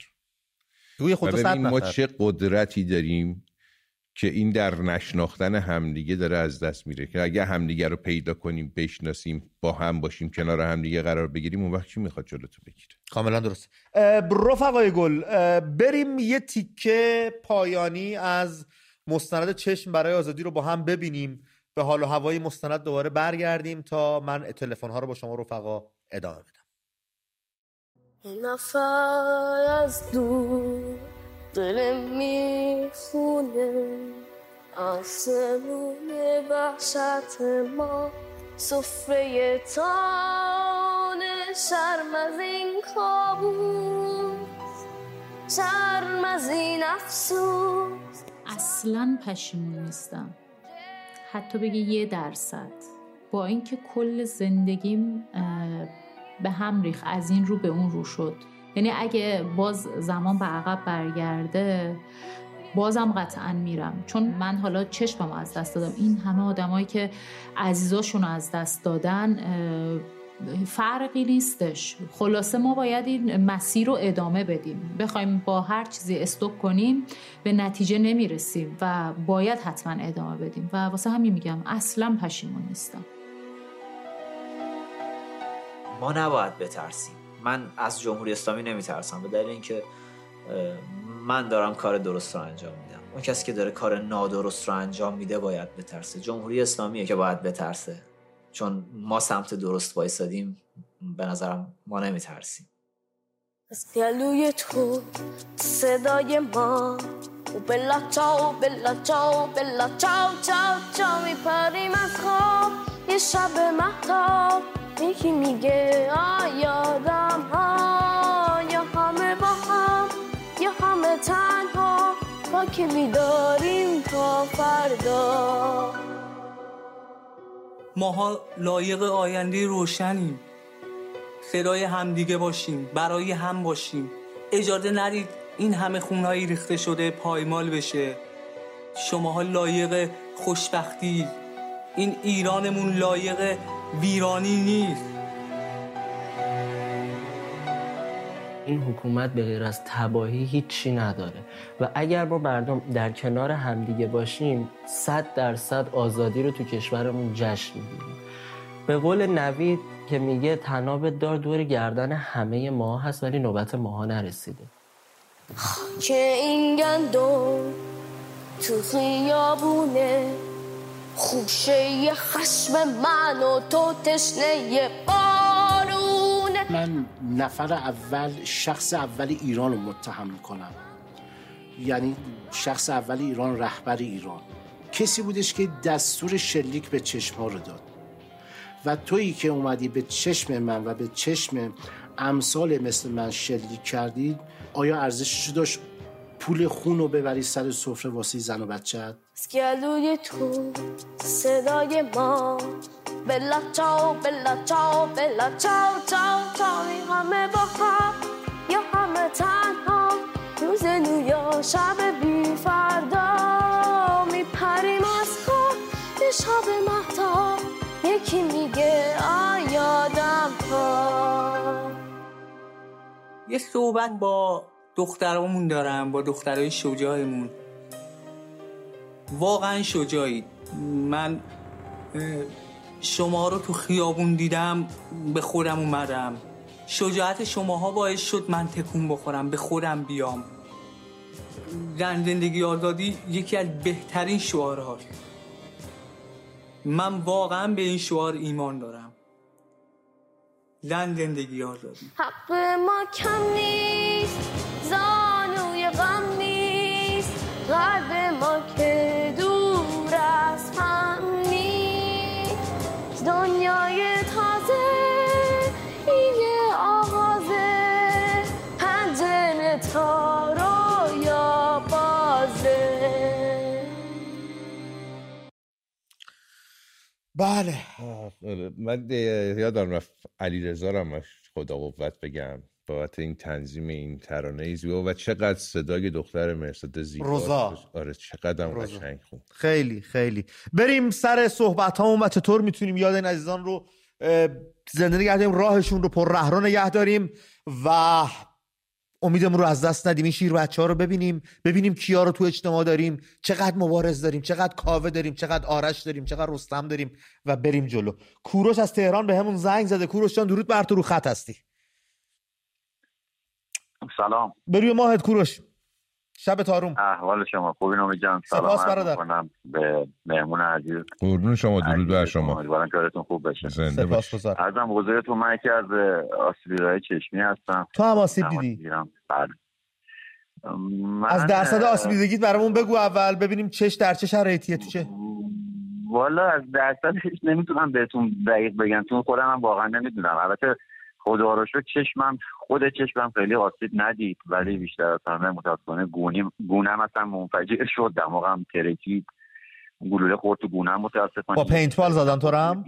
روی خودرو صد نفر ما چه قدرتی داریم که این در نشناختن همدیگه داره از دست میره که اگه همدیگه رو پیدا کنیم بشناسیم با هم باشیم کنار همدیگه قرار بگیریم اون وقت کی می‌خواد جلوتو بگیره؟ کاملا درست. رفقای گل بریم یه تیکه پایانی از مستند چشم برای آزادی رو با هم ببینیم. به حال و هوای مستند دوباره برگردیم تا من تلفن ها رو با شما رفقا ادامه بدم. نفر از دور دل می‌خونه. آسمون وحشت ما سفره تان شرم از این کابوس. شرم از این افسوس. اصلا پشیمون نیستم. حتی بگه یه درصد. با اینکه کل زندگیم به هم ریخ از این رو به اون رو شد. یعنی اگه باز زمان به عقب برگرده بازم قطعا میرم. چون من حالا چشمم از دست دادم. این همه آدمایی که عزیزاشون از دست دادن فرقی نیستش. خلاصه ما باید این مسیر رو ادامه بدیم. بخوایم با هر چیزی استوب کنیم به نتیجه نمی‌رسیم و باید حتما ادامه بدیم. و واسه همین میگم اصلا پشیمون نیستم. ما نباید بترسیم. من از جمهوری اسلامی نمیترسم به دلیل اینکه من دارم کار درست رو انجام میدم. اون کسی که داره کار نادرست رو انجام میده باید بترسه. جمهوری اسلامیه که باید بترسه. چون ما سمت درست وایسادیم به نظرم ما نمیترسیم. از گلوی تو صدای ما و بلا چاو بلا چاو بلا چاو چاو چاو میپریم از خواب. یه شب محتاب یکی میگه آیادم ها یا همه با هم یا همه تنها با که میداریم تا فردا. ماها لایق آینده روشنیم صدای همدیگه باشیم برای هم باشیم. اجازه ندید این همه خونهایی ریخته شده پایمال بشه. شماها لایق خوشبختی این ایرانمون لایق ویرانی نیست. این حکومت به غیر از تباهی هیچی نداره و اگر ما مردم در کنار همدیگه باشیم صد درصد آزادی رو تو کشورمون جشن می‌گیریم. به قول نوید که میگه تناب دار دور گردن همه ما هست ولی نوبت ماها نرسیده. که این گندم تو خیابونه. خوشه خشم من و تو تشنه بارونه من نفر اول شخص اول ایران رو متهم می‌کنم. یعنی شخص اول ایران رهبر ایران. کسی بودش که دستور شلیک به چشم رو داد. و تویی که اومدی به چشم من و به چشم امثال مثل من شلیک کردی آیا ارزشش داشت پول خون رو ببری سر سفره واسه زن و بچه گلوی تو صدای ما. بلا چاو بلا چاو بلا چاو چاو چاو. همه با هم یا همه تنها. روز نو یا شب بی فردا. میپریم از خود به شب مهتا یکی میگه آیادم ها. یه صحبت با دخترامون دارم با دخترای شجاعمون. واقعا شجاعید من شما رو تو خیابون دیدم به خودم اومدم. شجاعت شماها باعث شد من تکون بخورم به خودم بیام. زن زندگی آزادی یکی از بهترین شعارهاست. من واقعا به این شعار ایمان دارم. زن زندگی آزادی. حق ما کم نیست زانوی غم نیست قلب بله. من یادم رفت علی رزا خدا قوت بگم. بابت این تنظیم این ترانه زیبا و چقدر صدای دختر مرسد زیبا روزا آره چقدر قشنگ خون خیلی خیلی. بریم سر صحبت ها و چطور می‌تونیم یاد این عزیزان رو زنده نگه داریم راهشون رو پر رهرو نگه داریم و امیدمون رو از دست ندیم این شیر بچه ها رو ببینیم ببینیم کیا رو تو اجتماع داریم چقدر مبارز داریم چقدر کاوه داریم چقدر آرش داریم چقدر رستم داریم و بریم جلو. کوروش از تهران به همون زنگ زده. کوروش جان درود بر تو رو خط هستی. سلام. بروی ماهت کوروش. شب تاروم احوال شما. خوبی نامی جان. سلام سپاس برادر. به مهمون عزیز. قربون شما درود بر شما. امیدوارم کارتون خوب بشه زنده باش ازم حضورتون من یکی از آسیبی چشمی هستم. تو هم آسیب دیدی. بله. از درصد آسیب دیدگیت برامون بگو اول ببینیم چش در چه شرایطیه تو چه؟ والا از درصدش نمی‌تونم بهتون دقیق بگم. چون خودم هم واقعا نمی‌دونم. البته خدا رو شد چشمم خود چشمم خیلی آسیب ندید ولی بیشتر از همه متاسفانه گونیم گونم اصلا منفجر شد دماغم ترکید گلوله خورد تو گونم متاسفانه. با پینتبال زدن تو رم؟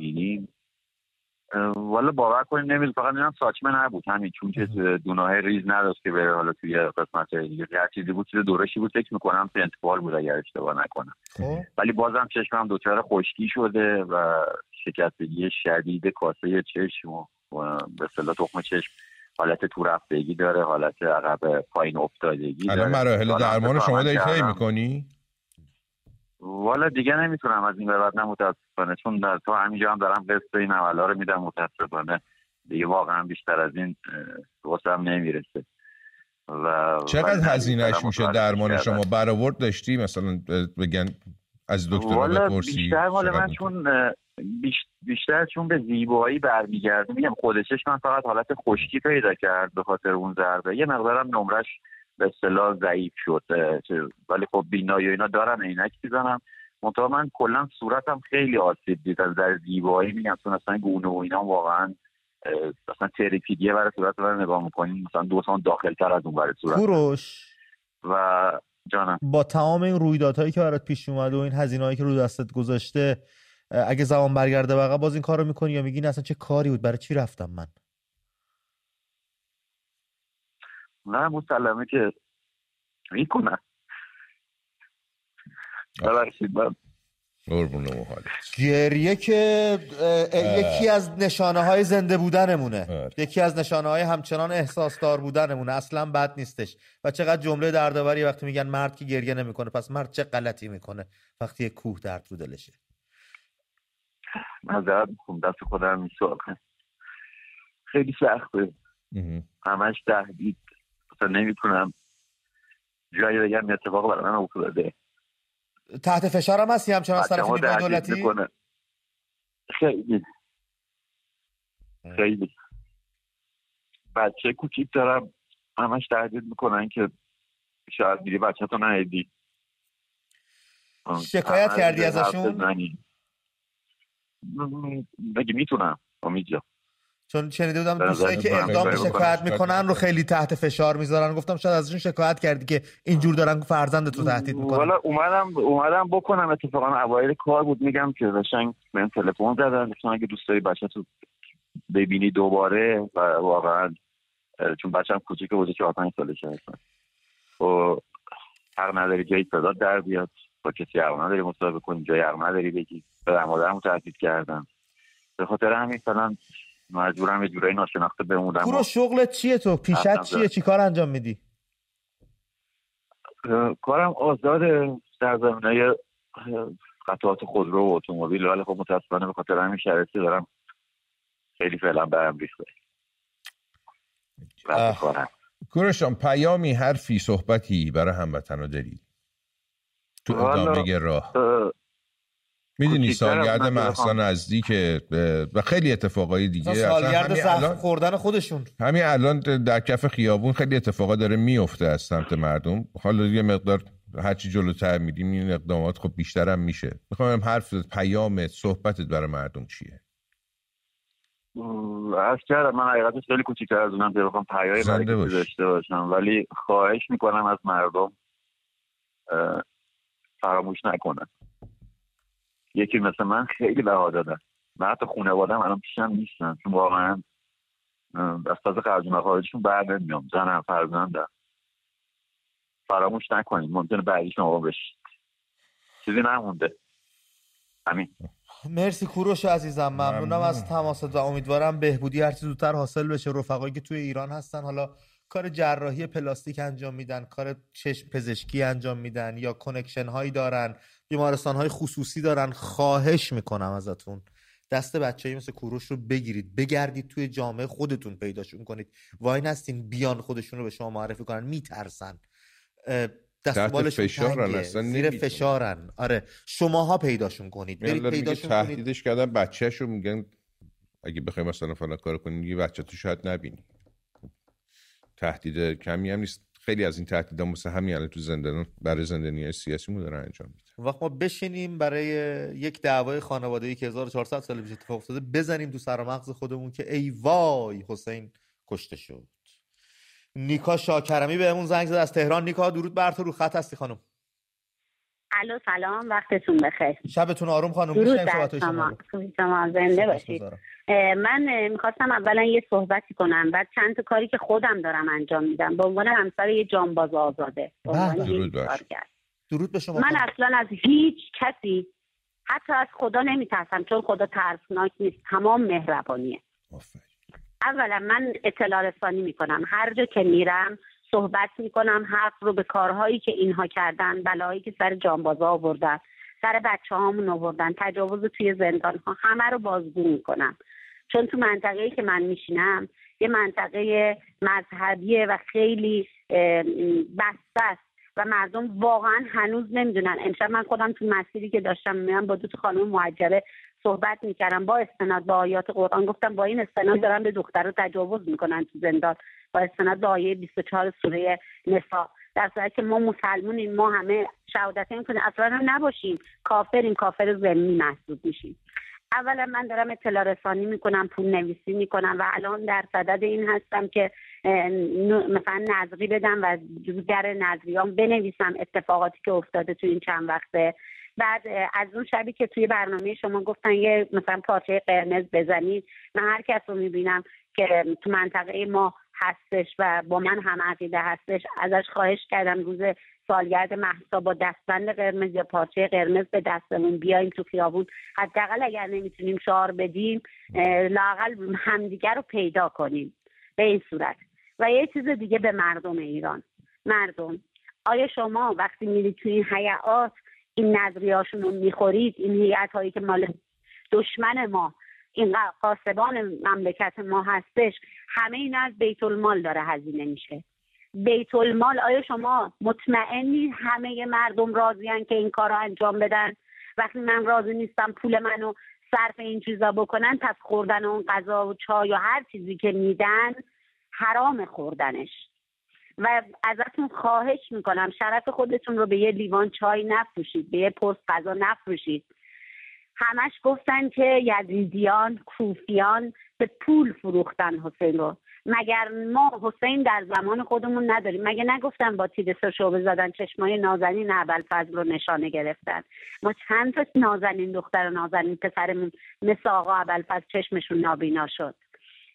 والا باور کنید نمیز فقط اینم ساچمه نبود همین چون که دوناه ریز نداشت که بره حالا توی قسمت دیگه. هر چیزی بود چیز دورشی بود فکر می‌کنم پینتبال بود اگر اشتباه نکنم. خب. ولی بازم چشمم دچار خشکی شده و شکستگی شدید کاسه چشم و به اصطلاح تخم چشم حالت تو رفتگی داره حالت عقب پایین افتادگی الان مراحل درمان شما داری طی می‌کنی؟ والا دیگه نمی‌تونم از این به بعد نه متاسفانه چون در تو همینجا هم دارم قسط این اولا رو میدم متاسفانه. دیگه واقعا بیشتر از این واسم نمی‌رسه. و چقدر هزینهش میشه درمان شما؟ برآورد داشتی؟ مثلا بگن از دکتر بپرسی بیشتر مال من چون بیشتر چون به زیبایی برمیگرده. میگم خودشش من فقط حالت خشکی پیدا کرد به خاطر اون ضربه. یه مقدارم نمرش به اصطلاح ضعیف شد. ولی خب بینایی و اینا دارم عینک می‌زنم منتها من کلا صورتم خیلی آسیب دید. از در زیبایی میگم چون اصلا گونه و اینا واقعا اصلا تریپیدیه برای صورت رو نگاه می‌کنیم. مثلا دو سان داخل تر از اون برای صورت. کوروش. و جانم. با تمام این رویدادهایی که برات پیش اومده و این هزینه‌هایی که رو دستت گذاشته اگه زمان برگرده بقیه باز این کارو می‌کنی یا میگی اصلا چه کاری بود؟ برای چی رفتم من؟ نه مسلمه که می‌کنم ببخشید من گریه که یکی از نشانه های زنده بودنمونه. آره. یکی از نشانه های همچنان احساسدار بودنمونه. اصلا بد نیستش. و چقدر جمله دردآوری وقتی میگن مرد که گریه نمی‌کنه. پس مرد چه غلطی می‌کنه وقتی یک کوه درد رو دلشه؟ معذرت می‌خوام دست خودم میسوال خیلی سخته. همش تهدید. اصلا نمی‌تونم جایی بگم اتفاق برای من افتاده. تحت فشار هم هستی همچنان از طرف نیروی دولتی خیلی. خیلی. بچه کوچیک دارم. همش تهدید می‌کنن که شاید میری بچه تو نهیدی. شکایت کردی ازشون؟ بگی می‌تونم. امید جا چون شنیده بودم دوستایی که اقدام به شکایت می‌کنن رو خیلی تحت فشار می‌ذارن. گفتم شاید ازشون شکایت کردی که اینجور دارن فرزندت رو تهدید می‌کنن. والا اومدم اومدم بکنم. اتفاقا اوایل کار بود. میگم که قشنگ من تلفن زدن گفتن اگه دوست داری بچه تو ببینی دوباره و واقعا چون بچه‌م کوچیک بوده که 5 سالشه هستن و حق نداری جایی صدا در بیاد. با کسی حق نداری مصاحبه کنی جایی حق نداری بگی. به مادرمو تهدید کردم به خاطر همین مثلا مجبورم یه جورایی ناشناخته بمونم. پورو شغلت چیه تو؟ پیشت چیه؟ چی کار انجام میدی؟ کارم آزاد در زمینه قطعات خودرو و اتومبیل. ولی خب متاسفانه به خاطر همین شرایطی دارم خیلی فعلا برم ریخته. کورشان پیامی حرفی صحبتی برای هموطنا داری تو ادامه راه. می‌دونی سالگرد محسا نزدیکه و خیلی اتفاقای دیگه. سالگرد زخم خوردن خودشون. همین الان در کف خیابون خیلی اتفاقا داره میفته از سمت مردم. حالا یه مقدار هرچی جلوتر میدیم این اقدامات خب بیشتر هم میشه. می‌خوام حرف پیام صحبتت برای مردم چیه؟ از کردم من حقیقتش خیلی کوچیکتر از اونم بخوام پیامی برای داشته باشم. ولی خواهش می‌کنم از مردم فراموش نکنن یکی مثل من خیلی بها دادن من حتی خانوادم الان پیشم نیستن چون واقعا از تازه خرج مخارجشون بر نمیام زنم فرزندم فراموش نکنید ممکنه بعدی شما بشید. چیزی نمونده. همین مرسی کوروش عزیزم ممنونم از تماست و امیدوارم بهبودی هرچی زودتر حاصل بشه. رفقایی که توی ایران هستن حالا کار جراحی پلاستیک انجام میدن کار چشم پزشکی انجام میدن یا کنکشن هایی دارن. بیمارستان های خصوصی دارن. خواهش می‌کنم ازتون. دست بچه مثل کوروش رو بگیرید. بگردید توی جامعه خودتون پیداشون کنید. وای نستین بیان خودشون رو به شما معرفی کنن. میترسن. دست فشارن زیر فشارن. آره. شماها پیداشون کنید. برید پیداشون تهدیدش کردن بچهش رو میگن اگه بخوای مثلا فلان کار کنی یه بچه تو شاید نبینی. تهدید کمی هم نیست. خیلی از این تهدیدا مثل همین الان تو زندان برای زندانی سیاسی مو دارن انجام میدن وقت ما بشینیم برای یک دعوای خانوادگی که 1400 سال پیش اتفاق افتاده بزنیم تو سر مغز خودمون که ای وای حسین کشته شد. نیکا شاکرمی بهمون زنگ زد از تهران. نیکا درود بر تو رو خط هستی خانم. الو سلام وقتتون بخیر. شبتون آروم خانم درود بر شما. شما زنده باشید. من می‌خواستم اولا یه صحبتی کنم. بعد چند تا کاری که خودم دارم انجام میدم. به عنوان همسر یه جانباز آزاده. درود, درود به شما من اصلا از هیچ کسی حتی از خدا نمیترسم چون خدا ترسناک نیست. تمام مهربانیه. اولا من اطلاع رسانی می‌کنم. هر جا که میرم صحبت می‌کنم حق رو به کارهایی که اینها کردن بلایی که سر جانبازا آوردن سر بچه هامون آوردن تجاوز توی زندان ها همه رو بازگو می‌کنم. چون تو منطقه که من میشینم یه منطقه مذهبیه و خیلی بسته است و مردم واقعا هنوز نمی‌دونن. امشب من خودم تو مسیری که داشتم میام با دو تا خانم معجله صحبت می‌کردم با استناد به آیات قرآن گفتم با این استناد دارن به دختر تجاوز می‌کنن تو زندان. با استناد به آیه 24 سوره نسا. در صورتی که ما مسلمونیم ما همه شهادت کنیم اصلا هم نباشیم. کافریم کافر زمینی محسوب میشیم. اولا من دارم اطلاع رسانی می‌کنم پول نویسی می‌کنم و الان در صدد این هستم که مثلا نظری بدم و در نظریام بنویسم اتفاقاتی که افتاده تو این چند وقته. بعد از اون شبی که توی برنامه شما گفتن یه مثلا پارچه قرمز بزنید من هر کس رو می‌بینم که تو منطقه ما هستش و با من هم عقیده هستش ازش خواهش کردم روز سالگرد محسا با دستبند قرمز یا پارچه قرمز به دستمون بیایم تو خیابون. حداقل اگر نمی‌تونیم شعار بدیم لاقل همدیگر رو پیدا کنیم به این صورت. و یه چیز دیگه به مردم ایران. مردم آیا شما وقتی میرید توی این حیعات این نظریاشون رو می‌خورید این هیئت هایی که مال دشمن ما این قاسبان مملکت ما هستش همه این از بیت المال داره هزینه میشه. بیت المال آیا شما مطمئنی همه مردم راضیان که این کار انجام بدن؟ وقتی من راضی نیستم پول منو صرف این چیزا بکنن پس خوردن اون غذا و چای و هر چیزی که میدن حرام خوردنش. و ازتون خواهش می‌کنم شرف خودتون رو به یه لیوان چای نفروشید به یه پست غذا نفروشید. همش گفتن که یزیدیان کوفیان به پول فروختن حسین رو. مگر ما حسین در زمان خودمون نداریم؟ مگه نگفتن با تیر سه شعبه زدن چشمای نازنین فضل رو نشانه گرفتن؟ ما چند تا نازنین دختر نازنین پسرمون مثل آقا فضل چشمشون نابینا شد.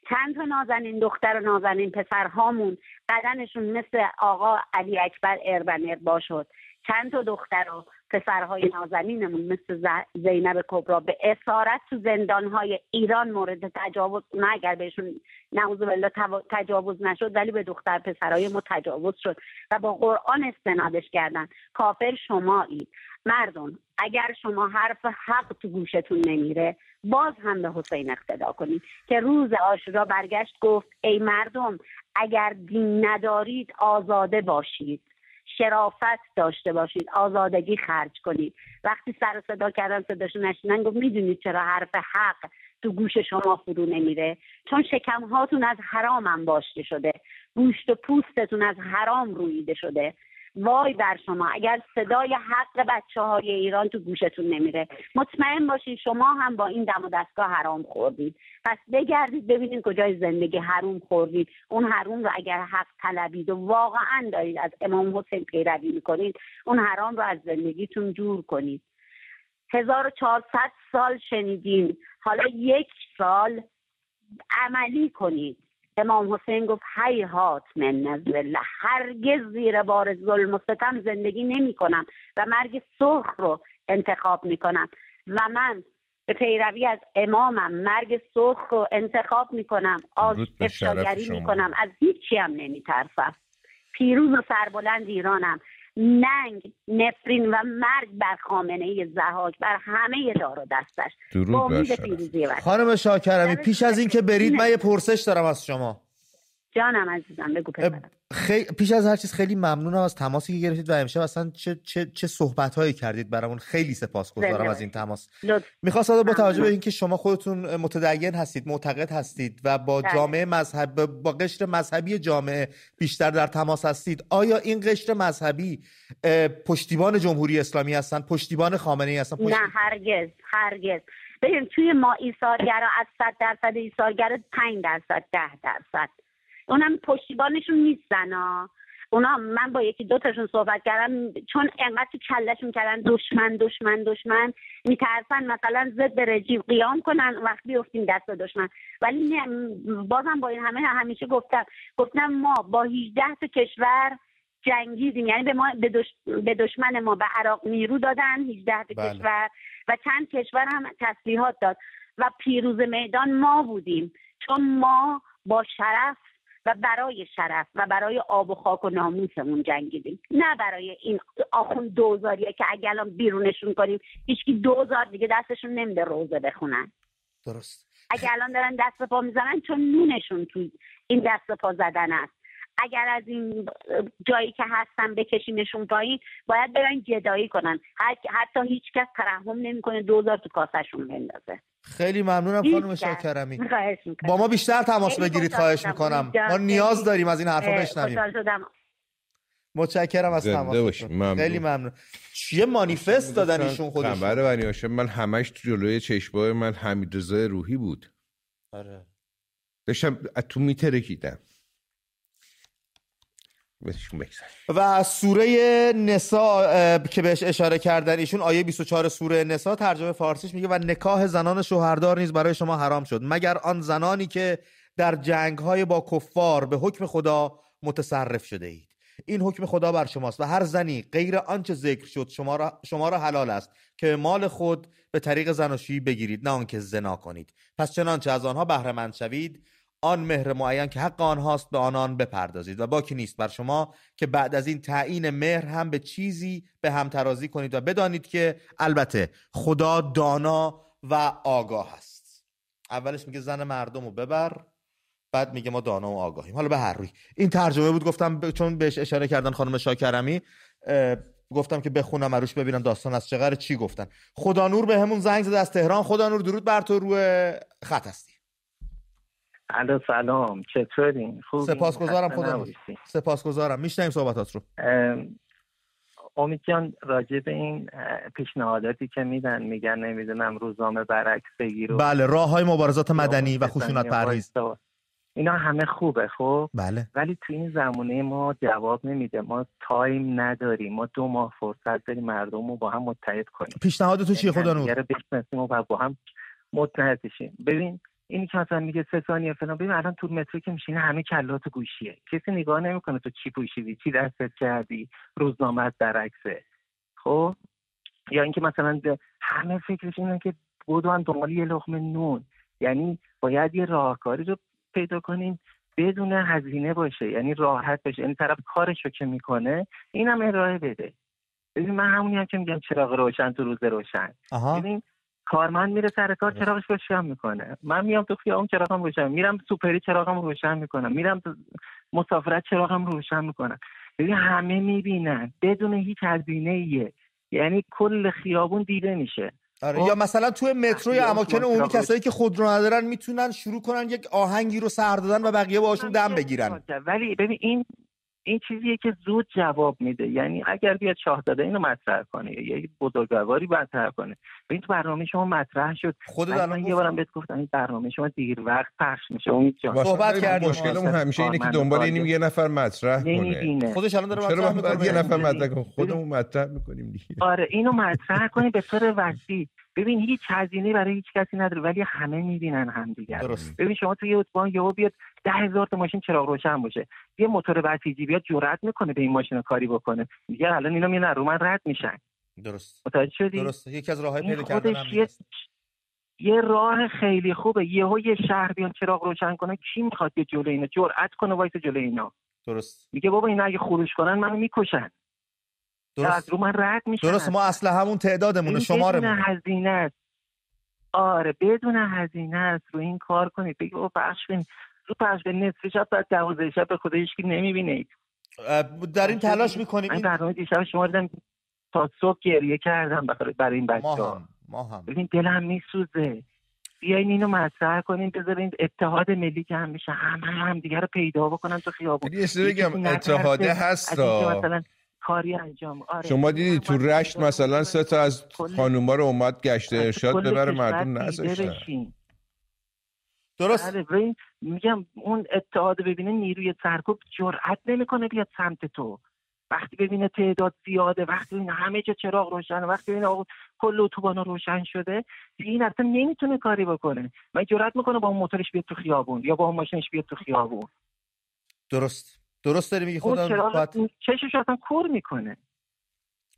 چند تا نازنین دختر و نازنین پسرهامون بدنشون مثل آقا علی اکبر اربنر با شد. چند تا دختر و پسرهای نازنینمون مثل زینب کبرا به اسارت تو زندانهای ایران مورد تجاوز نه اگر بهشون نعوذ بالله تجاوز نشد ولی به دختر پسرهای ما تجاوز شد و با قرآن استنادش کردن. کافر شمایی مردم اگر شما حرف حق تو گوشتون نمیره باز هم به حسین اقتدا کنید. که روز آشورا برگشت گفت ای مردم اگر دین ندارید آزاده باشید. شرافت داشته باشید آزادگی خرج کنید. وقتی سر صدا کردن صداشو نشیدن گفت می‌دونید چرا حرف حق تو گوش شما فرو نمیره؟ چون شکم هاتون از حرام انباشته شده. گوشت و پوستتون از حرام رویده شده. وای بر شما اگر صدای حق بچه های ایران تو گوشتون نمیره. مطمئن باشید شما هم با این دم و دستگاه حرام خوردید پس بگردید ببینید کجای زندگی حروم خوردید اون حروم رو اگر حق طلبید و واقعا دارید از امام حسین پیروی می‌کنید اون حرام رو از زندگیتون جور کنید. 1400 سال شنیدین. حالا یک سال عملی کنید. امام حسین گفت هات من نزل هرگز زیر بار ظلم و ستم زندگی نمی کنم و مرگ سرخ رو انتخاب می کنم. و من به پیروی از امامم مرگ سرخ رو انتخاب می کنم افشاگری می کنم از هیچی هم نمی ترسم. پیروز و سربلند ایرانم. ننگ نفرین و مرگ بر خامنه زهاک بر همه دار و دستش. درود خانم شاکرمی پیش از اینکه برید من یه پرسش دارم از شما. جانم عزیزم بگو خی... پیش از هر چیز خیلی ممنونم از تماسی که گرفتید و امشب اصلا چه چه چه صحبت هایی کردید برامون. خیلی سپاسگزارم از این تماس. می‌خواستم با توجه به اینکه شما خودتون متدین هستید معتقد هستید و با بله. جامعه مذهب با قشر مذهبی جامعه بیشتر در تماس هستید آیا این قشر مذهبی پشتیبان جمهوری اسلامی هستن؟ پشتیبان خامنه ای هستن؟ پشتی... نه هرگز هرگز. ببین توی ما ایثارگرا از 100 درصد ایثارگر 5 درصد 10 درصد. اونم پشتیبانشون نیستن ها اونا من با یکی دو تاشون صحبت کردم چون انقدر تو کردن دشمن دشمن دشمن میترسن مثلا ضد رژیم قیام کنن وقت بیفتیم دست دشمن. ولی بازم با این همه همیشه گفتم گفتم ما با 18 تا کشور جنگیدیم. یعنی به ما به, دشمن ما به عراق نیرو دادن 18 تا بله. کشور و چند کشور هم تسلیحات داد. و پیروز میدان ما بودیم چون ما با شرف و برای شرف و برای آب و خاک و ناموسمون جنگیدیم. نه برای این آخون دوزاریه که اگر الان بیرونشون کنیم هیچکی دوزار دیگه دستشون نمیده روزه بخونن. درست. اگر الان دارن دست پا می‌زنن چون نونشون توی این دست پا زدن است. اگر از این جایی که هستن بکشیمشون پایین باید برن گدایی کنن. حتی هیچ کس ترحم نمی‌کنه دوزار تو کاسهشون بندازه. خیلی ممنونم خانم شاکرمی با ما بیشتر تماس بگیرید خواهش می‌کنم. ما نیاز داریم از این حرفا بشنویم. متشکرم از تماس خیلی ممنون. چیه مانیفست دادن ایشون خودشون. قمر بنی من همش تو جلوی چشمای من حمید روحی بود. آره. داشتم تو میترکیدم. و سوره نسا که بهش اشاره کردن ایشون آیه 24 سوره نسا ترجمه فارسیش میگه و نکاح زنان شوهردار نیز برای شما حرام شد مگر آن زنانی که در جنگ های با کفار به حکم خدا متصرف شده اید. این حکم خدا بر شماست و هر زنی غیر آنچه ذکر شد شما را, شما را حلال است که مال خود به طریق زناشویی بگیرید نه آنکه زنا کنید. پس چنانچه از آنها بهره مند شوید آن مهر معین که حق آنهاست به آنان بپردازید و باکی نیست بر شما که بعد از این تعیین مهر هم به چیزی به هم ترازی کنید و بدانید که البته خدا دانا و آگاه است. اولش میگه زن مردم رو ببر بعد میگه ما دانا و آگاهیم. حالا به هر روی. این ترجمه بود گفتم چون بهش اشاره کردن خانم شاکرمی گفتم که بخونم عروش ببینم داستان از چقدر چی گفتن. خدا نور به همون زنگ زده از تهران خدا نور درود بر تو روی خط هستی. الو سلام. چطورین خوب سپاسگزارم خدا سپاسگزارم. میشنیم صحبتات رو. امید جان راجع به این پیشنهاداتی که میدن میگن نمی‌دونم روزنامه برعکس بگیر بله راه های مبارزات مدنی و خشونت پرهیز. اینا همه خوبه خب؟ بله. ولی تو این زمانه ما جواب نمیده. ما تایم نداریم. ما دو ماه فرصت داریم مردم رو با هم متحد کنیم. پیشنهاد تو چیه خدا نور و با هم متحد شیم. ببین اینی که مثلا میگه سه ثانیه فلان ببین الان تو مترو که میشینه همه کلات گوشیه. کسی نگاه نمی‌کنه تو چی پوشیدی چی دستت کردی روزنامه برعکسه. خب؟ یا اینکه مثلا همه فکرش اینه که بودن دنبال یه لقمه نون. یعنی باید یه راهکاری رو پیدا کنیم بدون هزینه باشه. یعنی راحت باشه این یعنی طرف کارشو که می‌کنه اینم ارائه بده. ببین من همونی هم که میگم چراغ روشن تو روز روشن. ببین کارمند میره سر کار چراغش روشن می‌کنه. من میام تو خیابون چراغم روشن میرم سوپری چراغم روشن می‌کنم. میرم مسافرت چراغم روشن می‌کنم. ببین همه می‌بینن. بدون هیچ هزینه ایه یعنی کل خیابون دیده میشه. آره خب؟ یا مثلا توی مترو یا اماکن عمومی کسایی که خودرو ندارن می‌تونن شروع کنن یک آهنگی رو سر دادن و بقیه باهاشون دم بگیرن. ولی ببین این این چیزیه که زود جواب میده. یعنی اگر بیاد شاهزاده اینو مطرح کنه یا یک بزرگواری مطرح کنه. این تو برنامه شما مطرح شد. خود الان یه بارم بهت گفتم این برنامه شما دیر وقت پخش میشه. امید جان. صحبت کردیم. مشکلمون همیشه اینه که دنبال اینیم یه نفر مطرح کنه. خودش الان داره مطرح یه نفر مطرح کنه؟ خودمون مطرح می‌کنیم دیگه. آره اینو مطرح کنی به طور وسیع. ببین هیچ هزینه برای هیچ کسی نداره ولی همه می‌بینن همدیگر. ببین شما توی اتوبان یهو بیاد ده هزار تا ماشین چراغ روشن باشه. یه موتور بسیجی بیاد جرأت می‌کنه به این ماشین کاری بکنه. میگه الان اینا میان رو من رد میشن. درست. متوجه شدی؟ درست. یکی از راههای پیدا کردن یه یه راه خیلی خوبه. یهو یه شهر بیان چراغ روشن کنه کی می‌خواد یه جلو اینا؟ جرأت کنه وایس جلو اینا. درست. میگه بابا اینا اگه خروج کنن منو می‌کشن. درست؟ از رو من رد میشن. درست ما اصلا همون تعدادمون این شمارمون. بدون هزینه است. آره بدون هزینه است. رو این کار کنید. بگی بابا پخش کنید. رو پخش به نصف شب بعد دوازده شب به خدا هیچکی نمی‌بینه در این تلاش می‌کنیم این برنامه دیشب شما دیدم تا صبح گریه کردم برای این بچه ما هم ما هم. ببین دلم میسوزه. بیاین اینو مطرح کنین بذارین اتحاد ملی که هم میشه هم هم, هم دیگه رو پیدا بکنن تو خیابون. یه سری بگم اتحاده هست مثلا کاری انجام آره شما دیدی تو رشت مثلا سه تا از خانوما رو اومد گشت ارشاد ببره مردم نذاشتن درست. بله میگم اون اتحاد ببینه نیروی سرکوب جرأت نمی‌کنه بیاد سمت تو. وقتی ببینه تعداد زیاده وقتی ببینه همه جا چراغ روشن وقتی ببینه آقا کل اتوبان روشن شده این اصلا نمی‌تونه کاری بکنه. من جرأت می‌کنه با اون موتورش بیاد تو خیابون یا با اون ماشینش بیاد تو خیابون. درست. درست داری میگی خدا؟ باید... چشش اصلا کور می‌کنه.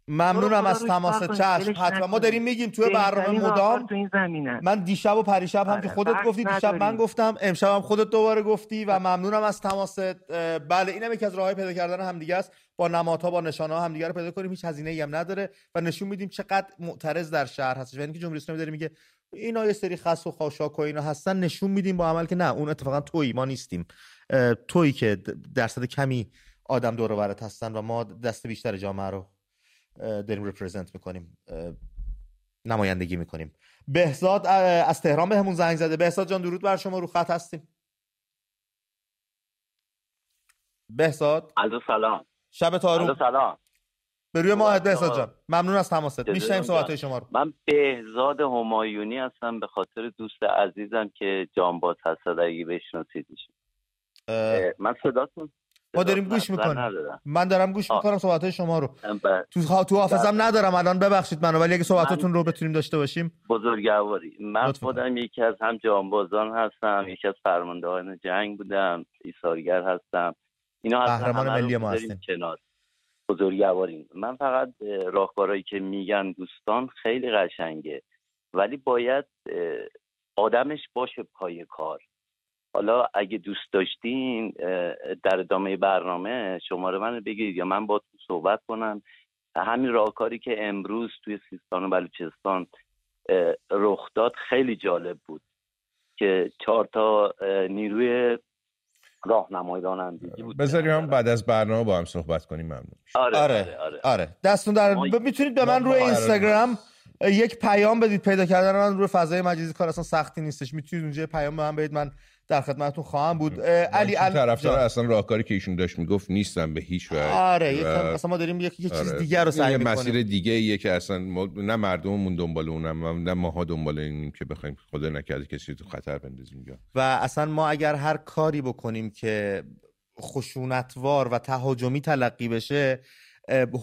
ممنونم از تماس چشم. حتما. ما داریم میگیم توی برنامه مدام تو این. من دیشب و پریشب هم که خودت گفتی دیشب من گفتم امشب هم خودت دوباره گفتی و ممنونم از تماست. بله اینم یکی از راههای پیدا کردن همدیگه است. با نمادها با نشانه ها همدیگه رو پیدا کنیم. هیچ هزینه ای هم نداره و نشون میدیم چقدر معترض در شهر هستش. یعنی که جمهوری اسلامی داره میگه اینا یه سری خس و خاشاک و اینا هستن نشون میدیم با عمل که نه اون اتفاقا تویی ما نیستیم. تویی که درصد کمی آدم دور و هستن و ما دست بیشتر جامعه رو داریم رپرزنت می‌کنیم نمایندگی می‌کنیم. بهزاد از تهران بهمون زنگ زده. بهزاد جان درود بر شما رو خط هستیم. بهزاد؟ الو سلام. شب تارو سلام. به روی ماه بهزاد جان. ممنون از تماست. میشنیم صحبت شما رو. من بهزاد همایونی هستم. به خاطر دوست عزیزم که جانباز هست اگه بشناسیدش من صداتون ما داریم گوش می‌کنیم. من دارم گوش می‌کنم صحبت شما رو. تو تو حافظم ندارم الان ببخشید منو ولی اگه صحبتاتون رو بتونیم داشته باشیم. بزرگواری. من خودم یکی از هم جانبازان هستم یکی از فرماندهان جنگ بودم ایثارگر هستم. اینا قهرمان ملی ما هستیم. کنار. بزرگواریم من فقط راهکارهایی که میگن دوستان خیلی قشنگه ولی باید آدمش باشه پای کار. حالا اگه دوست داشتین در ادامه برنامه شماره من بگیرید یا من با تو صحبت کنم. همین راهکاری که امروز توی سیستان و بلوچستان رخ داد خیلی جالب بود که چهار تا نیروی راهنمای رانندگی بود. بذاریم هم بعد از برنامه با هم صحبت کنیم ممنون. آره آره, آره, آره. آره. دستون در می‌تونید به من روی اینستاگرام یک پیام بدید پیدا کردن من روی فضای مجازی کار اصلا سختی نیستش. می‌تونید اونجا پیام به من بدید من در خدمتتون خواهم بود. علی علی طرفدار اصلا راهکاری که ایشون داشت می‌گفت نیستم به هیچ وجه آره و... اصلا ما داریم یک, آره. چیز دیگر رو سعی می‌کنیم. مسیر دیگه ایه که اصلا ما... نه مردممون دنبال اونم نه ماها دنبال اینیم که بخوایم خدا نکرده کسی تو خطر بندازیم یا. و اصلا ما اگر هر کاری بکنیم که خشونتوار و تهاجمی تلقی بشه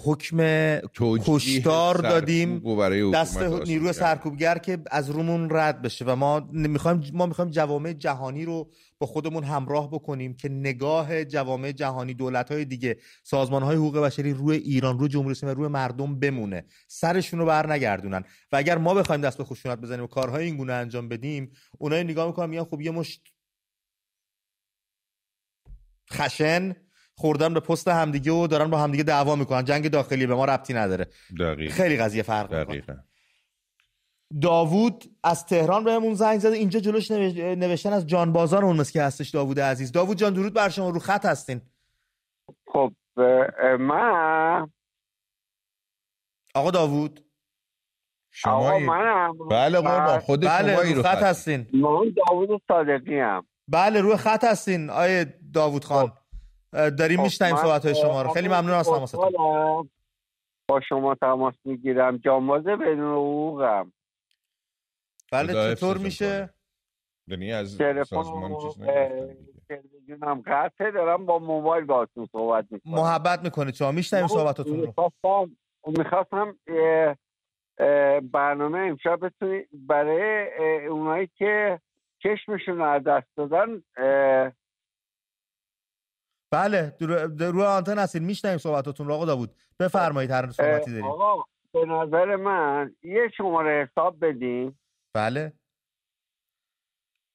حکم کشتار دادیم. دست نیروی سرکوبگر که از رومون رد بشه و ما می‌خوایم ما می‌خوایم جوامع جهانی رو با خودمون همراه بکنیم که نگاه جوامع جهانی دولت های دیگه سازمان های حقوق بشری روی ایران روی جمهوری اسلامی روی مردم بمونه. سرشون رو بر نگردونن. و اگر ما بخوایم دست به خشونت بزنیم و کارهای این گونه انجام بدیم اونایی نگاه می‌کنن میگن خب یه مشت خشن خوردن به پست همدیگه و دارن با همدیگه دعوا می‌کنن. جنگ داخلی به ما ربطی نداره. دقیقا. خیلی قضیه فرق دقیقا. داوود از تهران بهمون زنگ زده. اینجا جلوش نوشتن از جان بازار اون که هستش داوود عزیز. داوود جان درود بر شما. رو خط هستین. خب من آقا داوود. شما آقا منم بله قربان خود بله شما رو خط هستین. من داوود صادقی هم بله روی خط هستین. آیه داوود خان. خب. داریم خب میشنیم صحبت های شما رو. خیلی ممنون از تماستون. با شما تماس می‌گیرم. جانبازه بدون حقوقم. بله چطور میشه؟ یعنی از سازمان تلویزیونم قطعه دارم با موبایل باهاتون صحبت می‌کنم. محبت می‌کنه شما. میشنیم صحبتاتون رو. می‌خواستم برنامه امشب بتونید برای اونایی که چشمشون از دست دادن بله روی آنتن هستین میشنیم صحبتاتون رو آقا داوود. بفرمایید هر صحبتی داریم آقا به نظر من یه شماره حساب بدیم بله.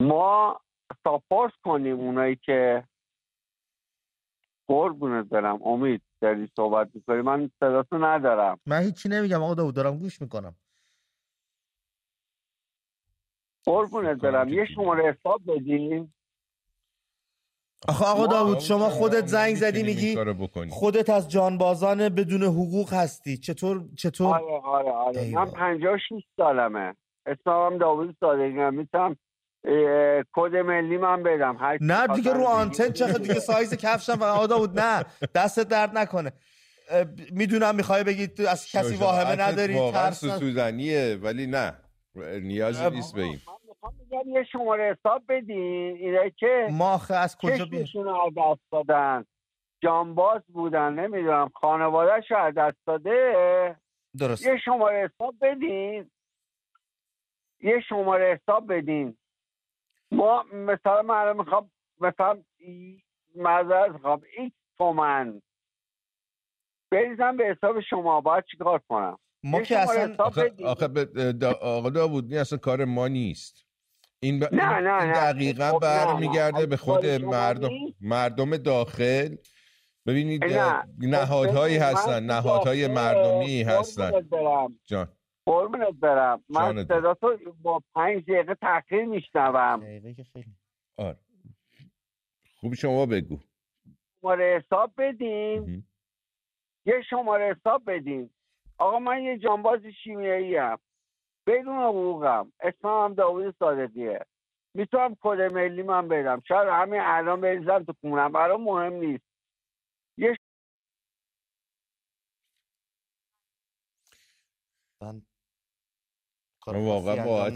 ما ساپورت کنیم اونایی که قربونت برم. امید داری صحبت می‌کنی؟ من صداتو ندارم. من هیچی نمیگم آقا داود دارم گوش می‌کنم. قربونت برم. یه شماره حساب بدیم آخه آقا داود شما خودت زنگ زدی میگی خودت از جانبازان بدون حقوق هستی. چطور چطور؟ آره آره آره. من 56 سالمه. اسمم داوود صادقی. هم می‌تونم کد ملی من بدم. نه دیگه رو آنتن چه دیگه سایز کفشم و آقا داود نه. دست درد نکنه. می‌دونم می‌خوای بگید از کسی واهمه نداری واقعا سوزنیه ولی نه. نیازی نیست به این. میگم یه شماره حساب بدین. اینه که ما از کجا بیشون از دست دادن؟ جانباز بودن نمی‌دونم. خانوادهش از دست داده. درست. یه شماره حساب بدین. یه شماره حساب بدین. ما مثلا من می‌خوام مثلا معذرت می‌خوام. ایک تومن. بریزم به حساب شما. باید چیکار کنم؟ ما که اصلا آخه, آخه آقا داوود اصلا کار ما نیست. این, ب... نه نه این دقیقا خب برمیگرده به خود مردم مردم داخل. ببینید نهادهایی هستن نهادهای مردمی هستن. جان. قربونت برم. من صدا تو با پنج دقیقه تاخیر میشنوم. آره. خوب شما بگو. شماره حساب بدیم یه شماره حساب بدیم آقا من یه جانباز شیمیایی هم بدون حقوقم. اسمم هم داوود صادقیه. می‌تونم کد ملی من بدم. شاید همین الان بریزم تو کونم برای مهم نیست. یه من واقعا با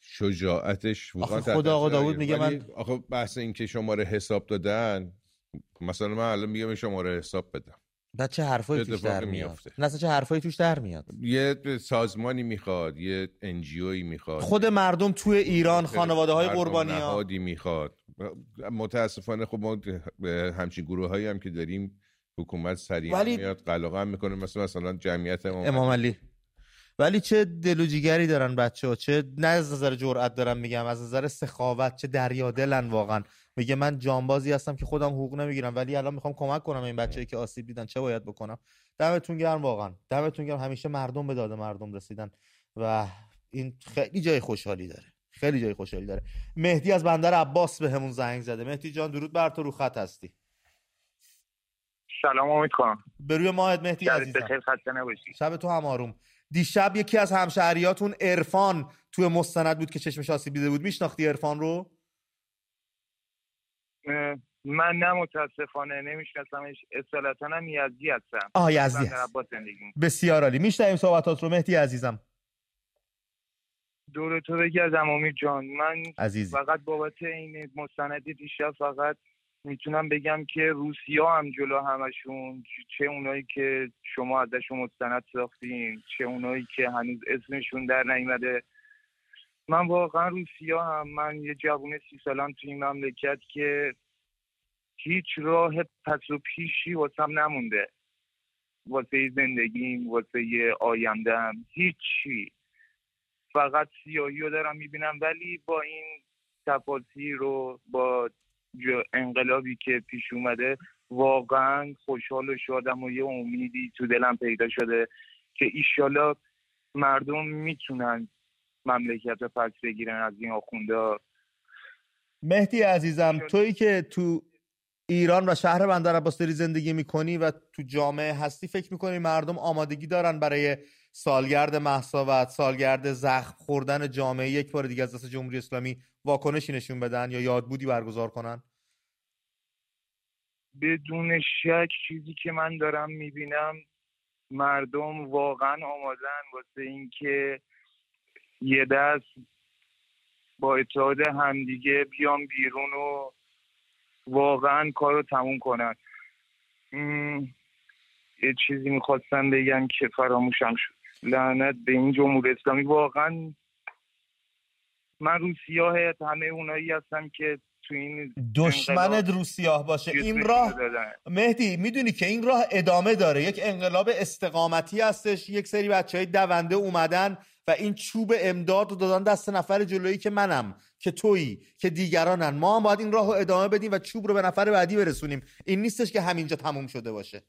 شجاعتش خدا آقا داوود میگه من آخه بحث این که شماره حساب دادن مثلا من الان میگم شماره حساب بدم. بعد چه حرفایی توش در میاد؟ نه چه حرفایی توش در میاد؟ یه سازمانی می‌خواد یه انجیوی می‌خواد. خود مردم توی ایران خانواده های قربانی ها. می‌خواد. متاسفانه خب ما همچین گروه هایی هم که داریم حکومت سریع ولی... میاد قلقه هم می‌کنه. مثلا مثلا جمعیت امام, امام علی. ولی چه دلوجیگری دارن بچه ها چه نه از نظر جرأت دارم میگم از نظر سخاوت چه دریا دلن واقعا. میگه من جانبازی هستم که خودم حقوق نمی‌گیرم ولی الان می‌خوام کمک کنم این بچه‌ای که آسیب دیدن چه باید بکنم؟ دمتون گرم واقعا. دمتون گرم. همیشه مردم به داد مردم رسیدن و این خیلی جای خوشحالی داره. خیلی جای خوشحالی داره. مهدی از بندر عباس به همون زنگ زده. مهدی جان درود بر تو رو خط هستی. سلام امید کنم. به روی ماهت مهدی عزیزم. شب تو هم آروم. دیشب یکی از همشهریاتون عرفان توی مستند بود که چشمش آسیب دیده بود. میشناختی عرفان رو؟ من نه متاسفانه نمیشناسمش اصالتا هم یزدی هستم. آه یزدی بسیار عالی. میشنویم صحبتات رو. مهدی عزیزم. دور تو بگردم امید جان. من عزیز. فقط بابت این مستند دیشب فقط می‌تونم بگم که روسیا هم جلو همشون. چه اونایی که شما ازشون مستند ساختین چه اونایی که هنوز اسمشون در نیومده من واقعا روسیا هم من یه جوون سی سالم تو این مملکت که هیچ راه پس و پیشی واسم نمونده. واسه زندگیم واسه آیندهم هیچی. فقط سیاهی رو دارم می‌بینم. ولی با این تفاصیل رو با انقلابی که پیش اومده واقعا خوشحال و شادم و یه امیدی تو دلم پیدا شده که ایشالا مردم می‌تونن مملکت رو پس بگیرن از این آخونده مهدی عزیزم تویی که تو ایران و شهر بندر عباس داری زندگی می‌کنی و تو جامعه هستی فکر می‌کنی مردم آمادگی دارن برای سالگرد محصاوت سالگرد زخم خوردن جامعه یک بار دیگه از دست جمهوری اسلامی واکنشی نشون بدن یا یادبودی برگزار کنن؟ بدون شک چیزی که من دارم می‌بینم مردم واقعا آمادن واسه اینکه یه دست با اتحاد همدیگه بیام بیرون و واقعا کار رو تموم کنن. یه چیزی می‌خواستم بگم که فراموشم شد. لعنت به این جمهوری اسلامی. واقعا من رو سیاه همه اونایی هستم که تو این دشمنت رو سیاه باشه. این راه مهدی می‌دونی که این راه ادامه داره. یک انقلاب استقامتی هستش یک سری بچه های دونده اومدن و این چوب امداد رو دادن دست نفر جلویی که منم که تویی که دیگرانن. ما هم باید این راه رو ادامه بدیم و چوب رو به نفر بعدی برسونیم. این نیستش که همینجا تموم شده باشه.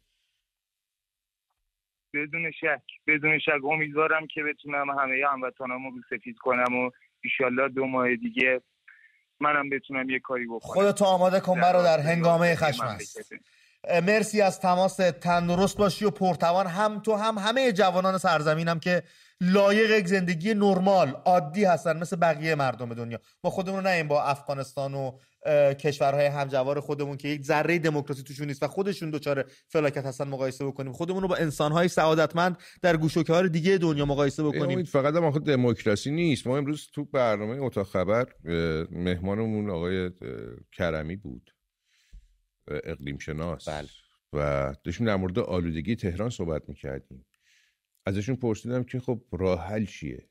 بدون شک بدون شک. امیدوارم که بتونم همه هموطنامو سفید کنم و ایشالله دو ماه دیگه منم بتونم یه کاری بکنم. خودتو آماده کن برو در هنگامه خشم است. مرسی از تماس تندرست باشی و پرتوان. هم تو هم همه جوانان سرزمینم که لایق یک زندگی نرمال عادی هستن مثل بقیه مردم دنیا. ما خودمون رو با افغانستان و کشورهای همجوار خودمون که یک ذره دموکراسی توشون نیست و خودشون دچار فلاکت هستن مقایسه بکنیم. خودمون رو با انسانهای سعادتمند در گوشوکه دیگه دنیا مقایسه بکنیم. فقط ما خود دموکراسی نیست. ما امروز تو برنامه اتاق خبر مهمانمون آقای کرمی بود. اقلیم شناس بله. و داشتیم در مورد آلودگی تهران صحبت می‌کردیم. ازشون پرسیدم که خب راه حل چیه؟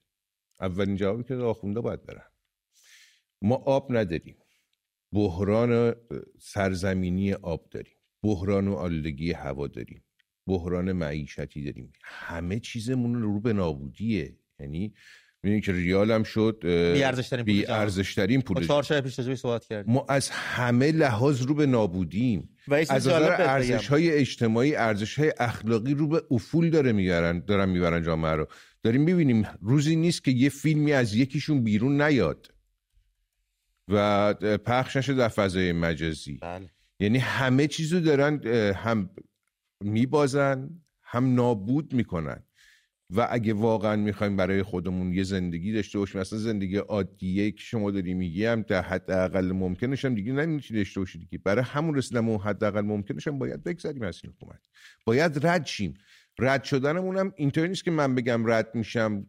اولین جوابی که آخونده باید برن ما آب نداریم. بحران سرزمینی آب داریم. بحران و آلودگی هوا داریم. بحران معیشتی داریم. همه چیزمون رو به نابودیه. یعنی می‌دونی که ریال هم شد بی ارزش ترین پول چهار پیش صحبت کردیم. ما از همه لحاظ رو به نابودیم. از نظر ارزش های اجتماعی ارزش های اخلاقی رو به افول داره می‌برن دارن می‌برن جامعه رو. داریم می‌بینیم روزی نیست که یه فیلمی از یکیشون بیرون نیاد و پخش نشه در فضای مجازی. بله. یعنی همه چیزو دارن هم میبازن هم نابود می‌کنن. و اگه واقعا می‌خوایم برای خودمون یه زندگی داشته باشیم مثلا زندگی عادیه که شما داری میگی هم در حد اقل ممکنش هم دیگه نمی‌تونی داشته باشی دیگه. برای همون رسیدن اون حد اقل ممکنش هم باید بگذاریم از این حکومت. باید رد شیم. رد شدنمون هم اینطوری نیست که من بگم رد میشم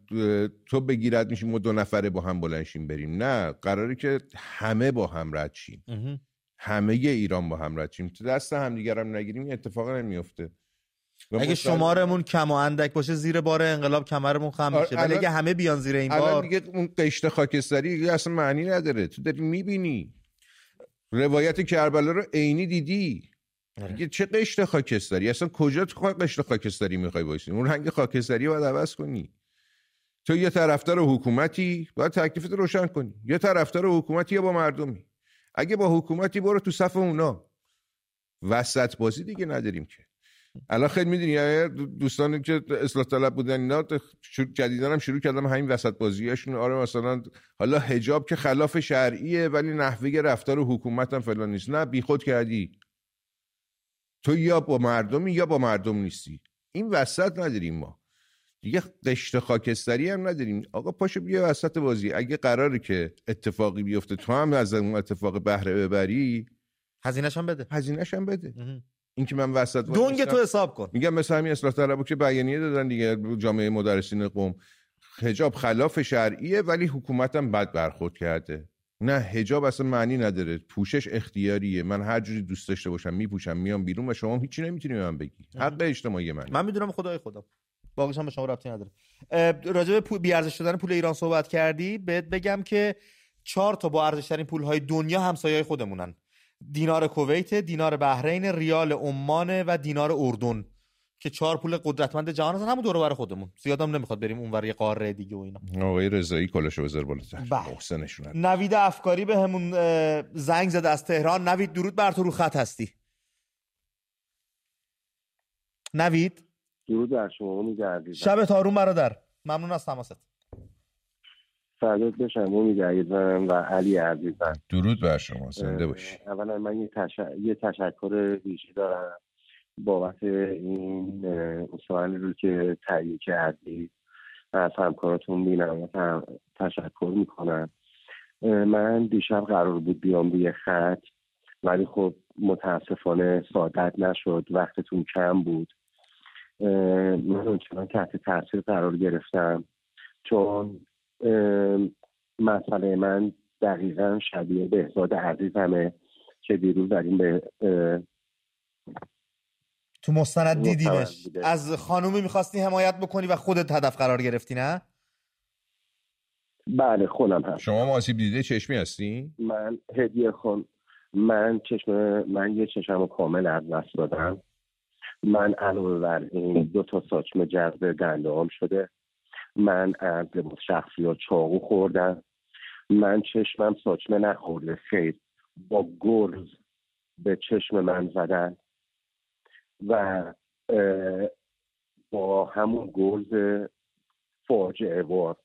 تو بگی رد میشیم و دو نفره با هم بلنشیم بریم. نه قراره که همه با هم رد شیم. همه ایران با هم رد شیم. تو دست هم نگیریم این اتفاق نمیفته اگه شمارمون کم و اندک باشه زیر بار انقلاب کمرمون خم میشه. ولی اگه همه بیان زیر این بار دیگه اون قشت خاکستری اصلا معنی نداره. تو داری می‌بینی. روایت کربلا رو عینی دیدی؟ آره. دیگه چه قشت خاکستری؟ اصلا کجا تو قشت خاکستری می‌خوای باشی؟ اون رنگ خاکستری باید عوض کنی. تو یه طرفدار حکومتی باید تکلیفت روشن کنی. یه طرفدار حکومتی یا با مردمی. اگه با حکومتی برو تو صف اونا. وسط بازی دیگه نداریم که. الان خیلی می‌دونی دوستانی که اصلاح طلب بودن اینا جدیدن هم شروع کردم همین وسط بازیاشون آره مثلا حالا حجاب که خلاف شرعیه ولی نحوه رفتار حکومت هم فلان نیست. نه بیخود کردی. تو یا با مردمی یا با مردم نیستی. این وسط نداریم ما. دیگه قشت خاکستری هم نداریم. آقا پاشو بیا وسط بازی. اگه قراره که اتفاقی بیفته تو هم از اون اتفاق بهره ببری. هزینه‌ش هم بده. هزینه‌ش هم بده. این که من وسط دونگ تو حساب کن. میگم مثل همین اصلاح طلبو که بیانیه دادن دیگه جامعه مدرسین قوم. حجاب خلاف شرعیه ولی حکومتم بد برخورد کرده. نه حجاب اصلا معنی نداره. پوشش اختیاریه. من هر جوری دوست داشته باشم میپوشم میام بیرون و شما هیچی نمی‌تونی من بگی. حق اجتماعی من من می‌دونم خدای خودم. باقیش هم به شما ربطی نداره. راجع به بی ارزش شدن پول ایران صحبت کردی بهت بگم که چهار تا با ارزش ترین پول های دنیا همسایه خودمونن. دینار کویت دینار بحرین ریال عمان و دینار اردن که چهار پول قدرتمند جهان هستن. همون دور بر خودمون. زیادم نمی‌خواد بریم اونور یه قاره دیگه و اینا. آقای رضایی کلاشو بذار بالاتر. بله. نوید افکاری به همون زنگ زده از تهران. نوید درود بر تو رو خط هستی. نوید؟ درود بر شما میگردید شب تارون برادر. ممنون از تماست. فرداد بشم امید و علی عزیزم. درود بر شما زنده باشی. اولا من یه, تش... یه تشکر ویژه دارم بابت این سوال رو که تهیه کردید از همکاراتون بینم و تشکر می‌کنم. من دیشب قرار بود بیام روی خط ولی خب متاسفانه سعادت نشد وقتتون کم بود. من اونچنان تحت تاثیر قرار گرفتم چون مسئله من دقیقا شبیه بهزاد عزیزمه که دیروز در این به تو مستند دیدیمش. از خانومی می‌خواستی حمایت بکنی و خودت هدف قرار گرفتی نه؟ بله خودم هست. شما آسیب دیده چشمی هستی؟ من هدیه خون من چشم من یه چشم کامل از دست دادم. من علاوه بر این دو تا ساچمه جذب دندام شده. من از لباس شخصی ها چاقو خوردم. من چشمم ساچمه نخورده خیر. با گرز به چشم من زدن. و با همون گرز فاجعه وار.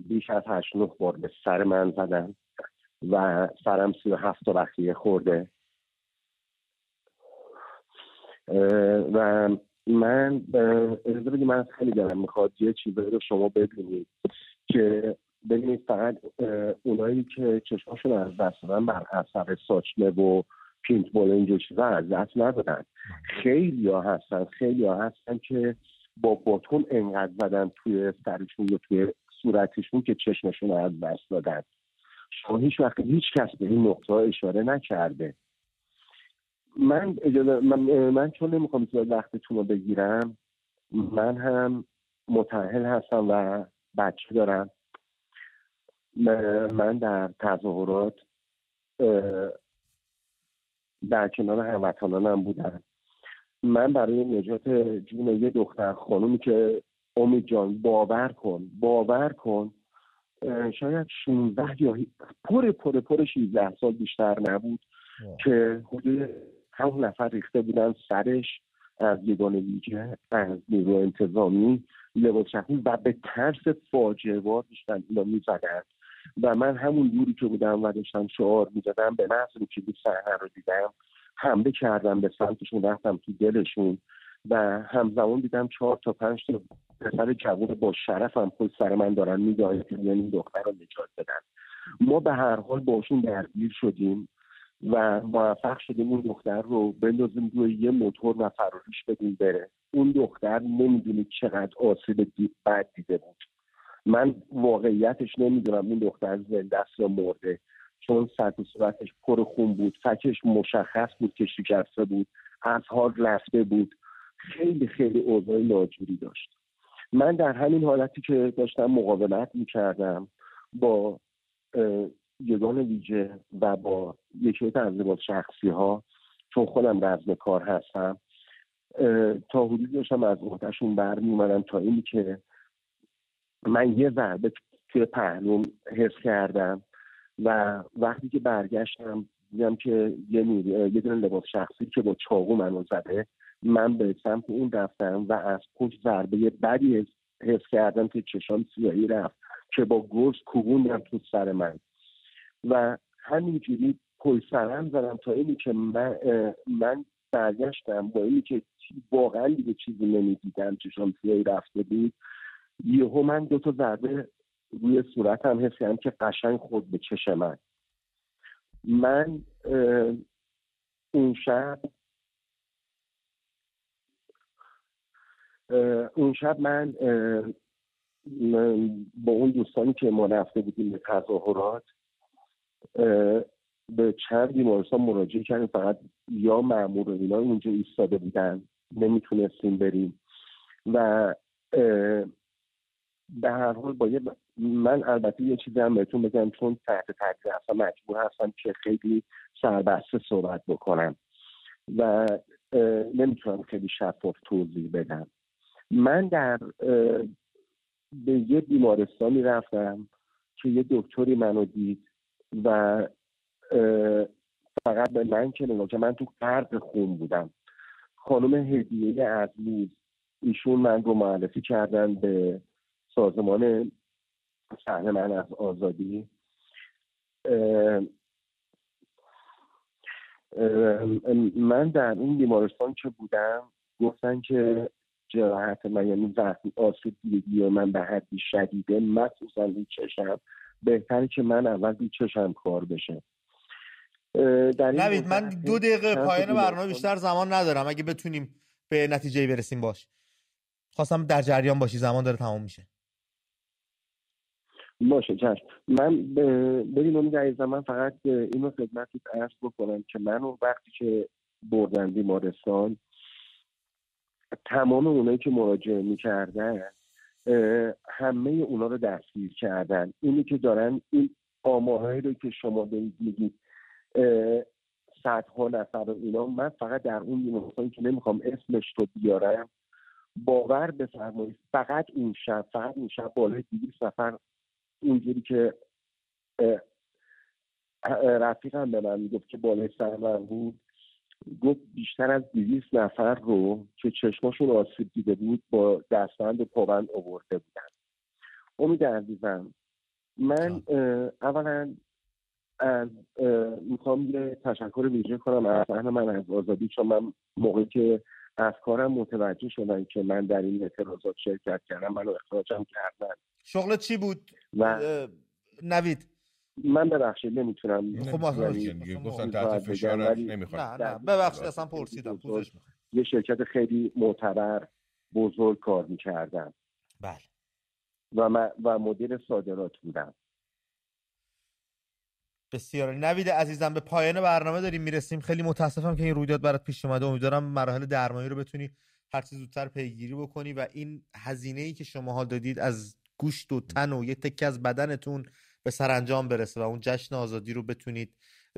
بیش از هشت نه بار به سر من زدن و سرم سی و هفت بخیه خورده. و من اجازه بدید من خیلی دارم می‌خواد یه چیزایی رو شما ببینید که ببینید فقط اونایی که چشماشون از دست دادن بر اثر ساچمه و پینت بول اینجور چیزا از دست ندادن خیلی ها هستن خیلی ها هستن که با باتون انقدر زدن توی سرشون یا توی صورتشون که چشمشون از دست دادن. شما هیچ وقت هیچ کس به این نقطه اشاره نکرده. من من, من چون نمی‌خوام زیاد وقتتون رو بگیرم من هم متحل هستم و بچه دارم. من در تظاهرات در کنار هموطنانم بودم. من برای نجات جون یه دختر خانومی که امید جان باور کن باور کن شاید 16 یا پر پر پر 16 سال بیشتر نبود که حدود همون نفر ریخته بودن سرش از یگان ویژه از نیرو انتظامی لباس و به ترس فاجعه بار داشتن اینا می‌زدن. و من همون دوری که بودم و داشتم شعار می‌زدم به محض که بود صحنه رو دیدم حمله کردم به سمتشون رفتم تو دلشون و همزمان دیدم چهار تا پنج تا پسر جوون با شرفم خود سر من دارن میداید یعنی این دختر رو نجات بدن. ما به هر حال باشون درگیر شدیم. و موفق شدیم اون دختر رو بندازیم روی یه موتور و فراریش بدیم بره. اون دختر نمی‌دونی چقدر آسیب بد دیده بود. من واقعیتش نمی‌دونم اون دختر زنده است یا مرده. چون سطح و صورتش پر خون بود فکش مشخص بود که شکسته بود از حال رفته بود. خیلی خیلی اوضاع ناجوری داشت. من در همین حالتی که داشتم مقاومت می‌کردم با یگان ویژه و با یکی از لباس شخصی ها چون خودم رزم کار هستم تا حدودی داشتم از عهدهشون برمی تا اینی که من یه ضربه توی پهلوم حس کردم و وقتی که برگشتم دیدم که یه, یه دونه لباس شخصی که با چاقو منو زده من به سمت اون رفتم و از پشت ضربه بدی حس کردم که چشام سیاهی رفت که با گرز کوبوندم تو سر من. و همینجوری پل سرم زدم تا اینی که من, من برگشتم با اینی که واقعا دیگه چیزی نمی‌دیدم چشام سیاهی رفته بود. یهو من دو تا ضربه روی صورتم حس کردم که قشنگ خود به چش من. من اون شب اون شب من با اون دوستانی که ما رفته بودیم به تظاهرات به چند بیمارستان مراجعه کردیم. فقط یا معمور و اینا اونجا ایستاده بودن. نمی‌تونستیم بریم. و به هر حال باید من البته یه چیزی هم بهتون بگم چون تحت تاثیر هستم مجبور هستم که خیلی سربسته صحبت بکنم. و نمی‌تونم خیلی شفاف توضیح بدم. من در به یه بیمارستانی رفتم که یه دکتری منو دید. و فقط به من که نگاه که من تو قرد خون بودم. خانم هدیه از ایشون من رو معرفی کردن به سازمان صحنه من از آزادی. من در این بیمارستان که بودم گفتن که جراحت من یعنی زخم آسیب دیدگی من به حدی شدیده مخصوصا این چشم. بهتره که من اول این چشم کار بشه. نوید من دو دقیقه پایان برنامه بیشتر زمان ندارم. اگه بتونیم به نتیجه برسیم باش. خواستم در جریان باشی زمان داره تمام میشه. باشه چشم. من ببین امید عزیزم من فقط اینو خدمتی ارز بکنم که من وقتی که بردن بیمارستان تمام اونایی که مراجعه می‌کردن همه اونا رو دستگیر کردن. اینی که دارن این آمارهایی رو که شما دارید میگید صدها نفر و اینا من فقط در اون بیمارستانی که نمی‌خوام اسمش رو بیارم باور بفرمایید فقط این شب فقط این شب بالای دیویس نفر اونجوری که رفیقم به من گفت که بالای سر من بود. گفت بیشتر از دویست نفر رو که چشماشون آسیب دیده بود با دستبند پابند آورده بودن. امید عزیزم من اولا از می‌خوام یه تشکر ویژه کنم از من از آزادی چون من موقعی که از کارم متوجه شدن که من در این اعتراضات شرکت کردم منو اخراجم کردن. شغل چی بود؟ و نوید. من ببخشید نمی‌تونم. خب گفتن تحت فشار نمی‌خوام نه نه. ببخشید اصلا پرسیدم. یه شرکت خیلی معتبر بزرگ کار می‌کردم بله. و, و مدیر صادرات بودم. بسیار نوید عزیزم به پایان برنامه داریم می‌رسیم. خیلی متاسفم که این رویداد برات پیش اومده. امیدوارم مراحل درمانی رو بتونی هر چه زودتر پیگیری بکنی. و این هزینه ای که شماها دادید از گوشت و تن و یه تکه از بدنتون به سرانجام برسه و اون جشن آزادی رو بتونید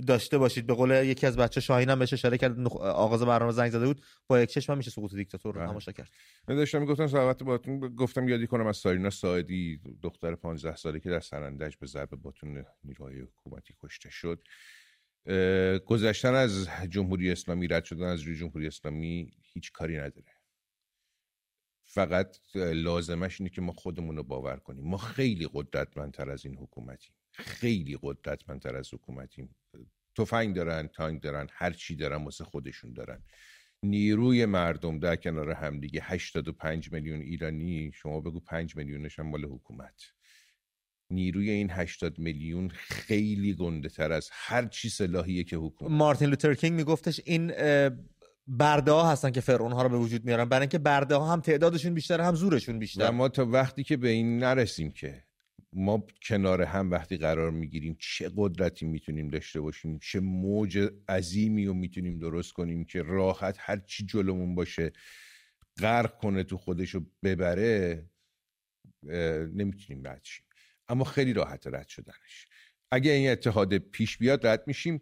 داشته باشید. به قول یکی از بچه شاهین هم بهش اشاره کرد آغاز برنامه زنگ زده بود با یک چشم میشه سقوط دیکتاتور رو بله. تماشا کرد. من داشتم می‌گفتم صحبت باتون گفتم یادی کنم از سارینا ساعدی دختر 15 ساله که در سرندج به ضرب باتون نیروهای حکومتی کشته شد. گذشتن از جمهوری اسلامی رد شدن از روی جمهوری اسلامی هیچ کاری نداره. فقط لازمش اینه که ما خودمون رو باور کنیم. ما خیلی قدرتمندتر از این حکومتیم. خیلی قدرتمندتر از حکومتیم. تفنگ دارن تانک دارن هر چی دارن واسه خودشون دارن. نیروی مردم در کنار همدیگه 85 میلیون ایرانی شما بگو 5 میلیونش هم مال حکومت. نیروی این 80 میلیون خیلی گنده تر از هر چی سلاحیه که حکومت. مارتین لوتر کینگ میگفتش این برده ها هستن که فرعون ها رو به وجود میارن. برای اینکه برده ها هم تعدادشون بیشتر هم زورشون بیشتر. ما تا وقتی که به این نرسیم که ما کنار هم وقتی قرار می‌گیریم چه قدرتی می‌تونیم داشته باشیم چه موج عظیمی رو می‌تونیم درست کنیم که راحت هر چی جلومون باشه غرق کنه تو خودشو ببره نمی‌تونیم رد شیم. اما خیلی راحت رد شدنش. اگه این اتحاد پیش بیاد رد میشیم.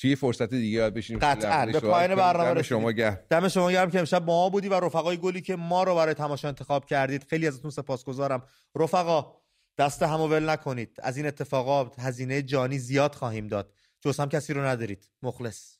توی فرصت دیگه یاد بشینیم قطعا. به پایان برنامه دم شما گرم. دم شما گرم که امشب با ما بودی و رفقای گلی که ما رو برای تماشا انتخاب کردید. خیلی ازتون سپاسگزارم. رفقا دست همو ول نکنید. از این اتفاقات هزینه جانی زیاد خواهیم داد. جز هم کسی رو ندارید. مخلص.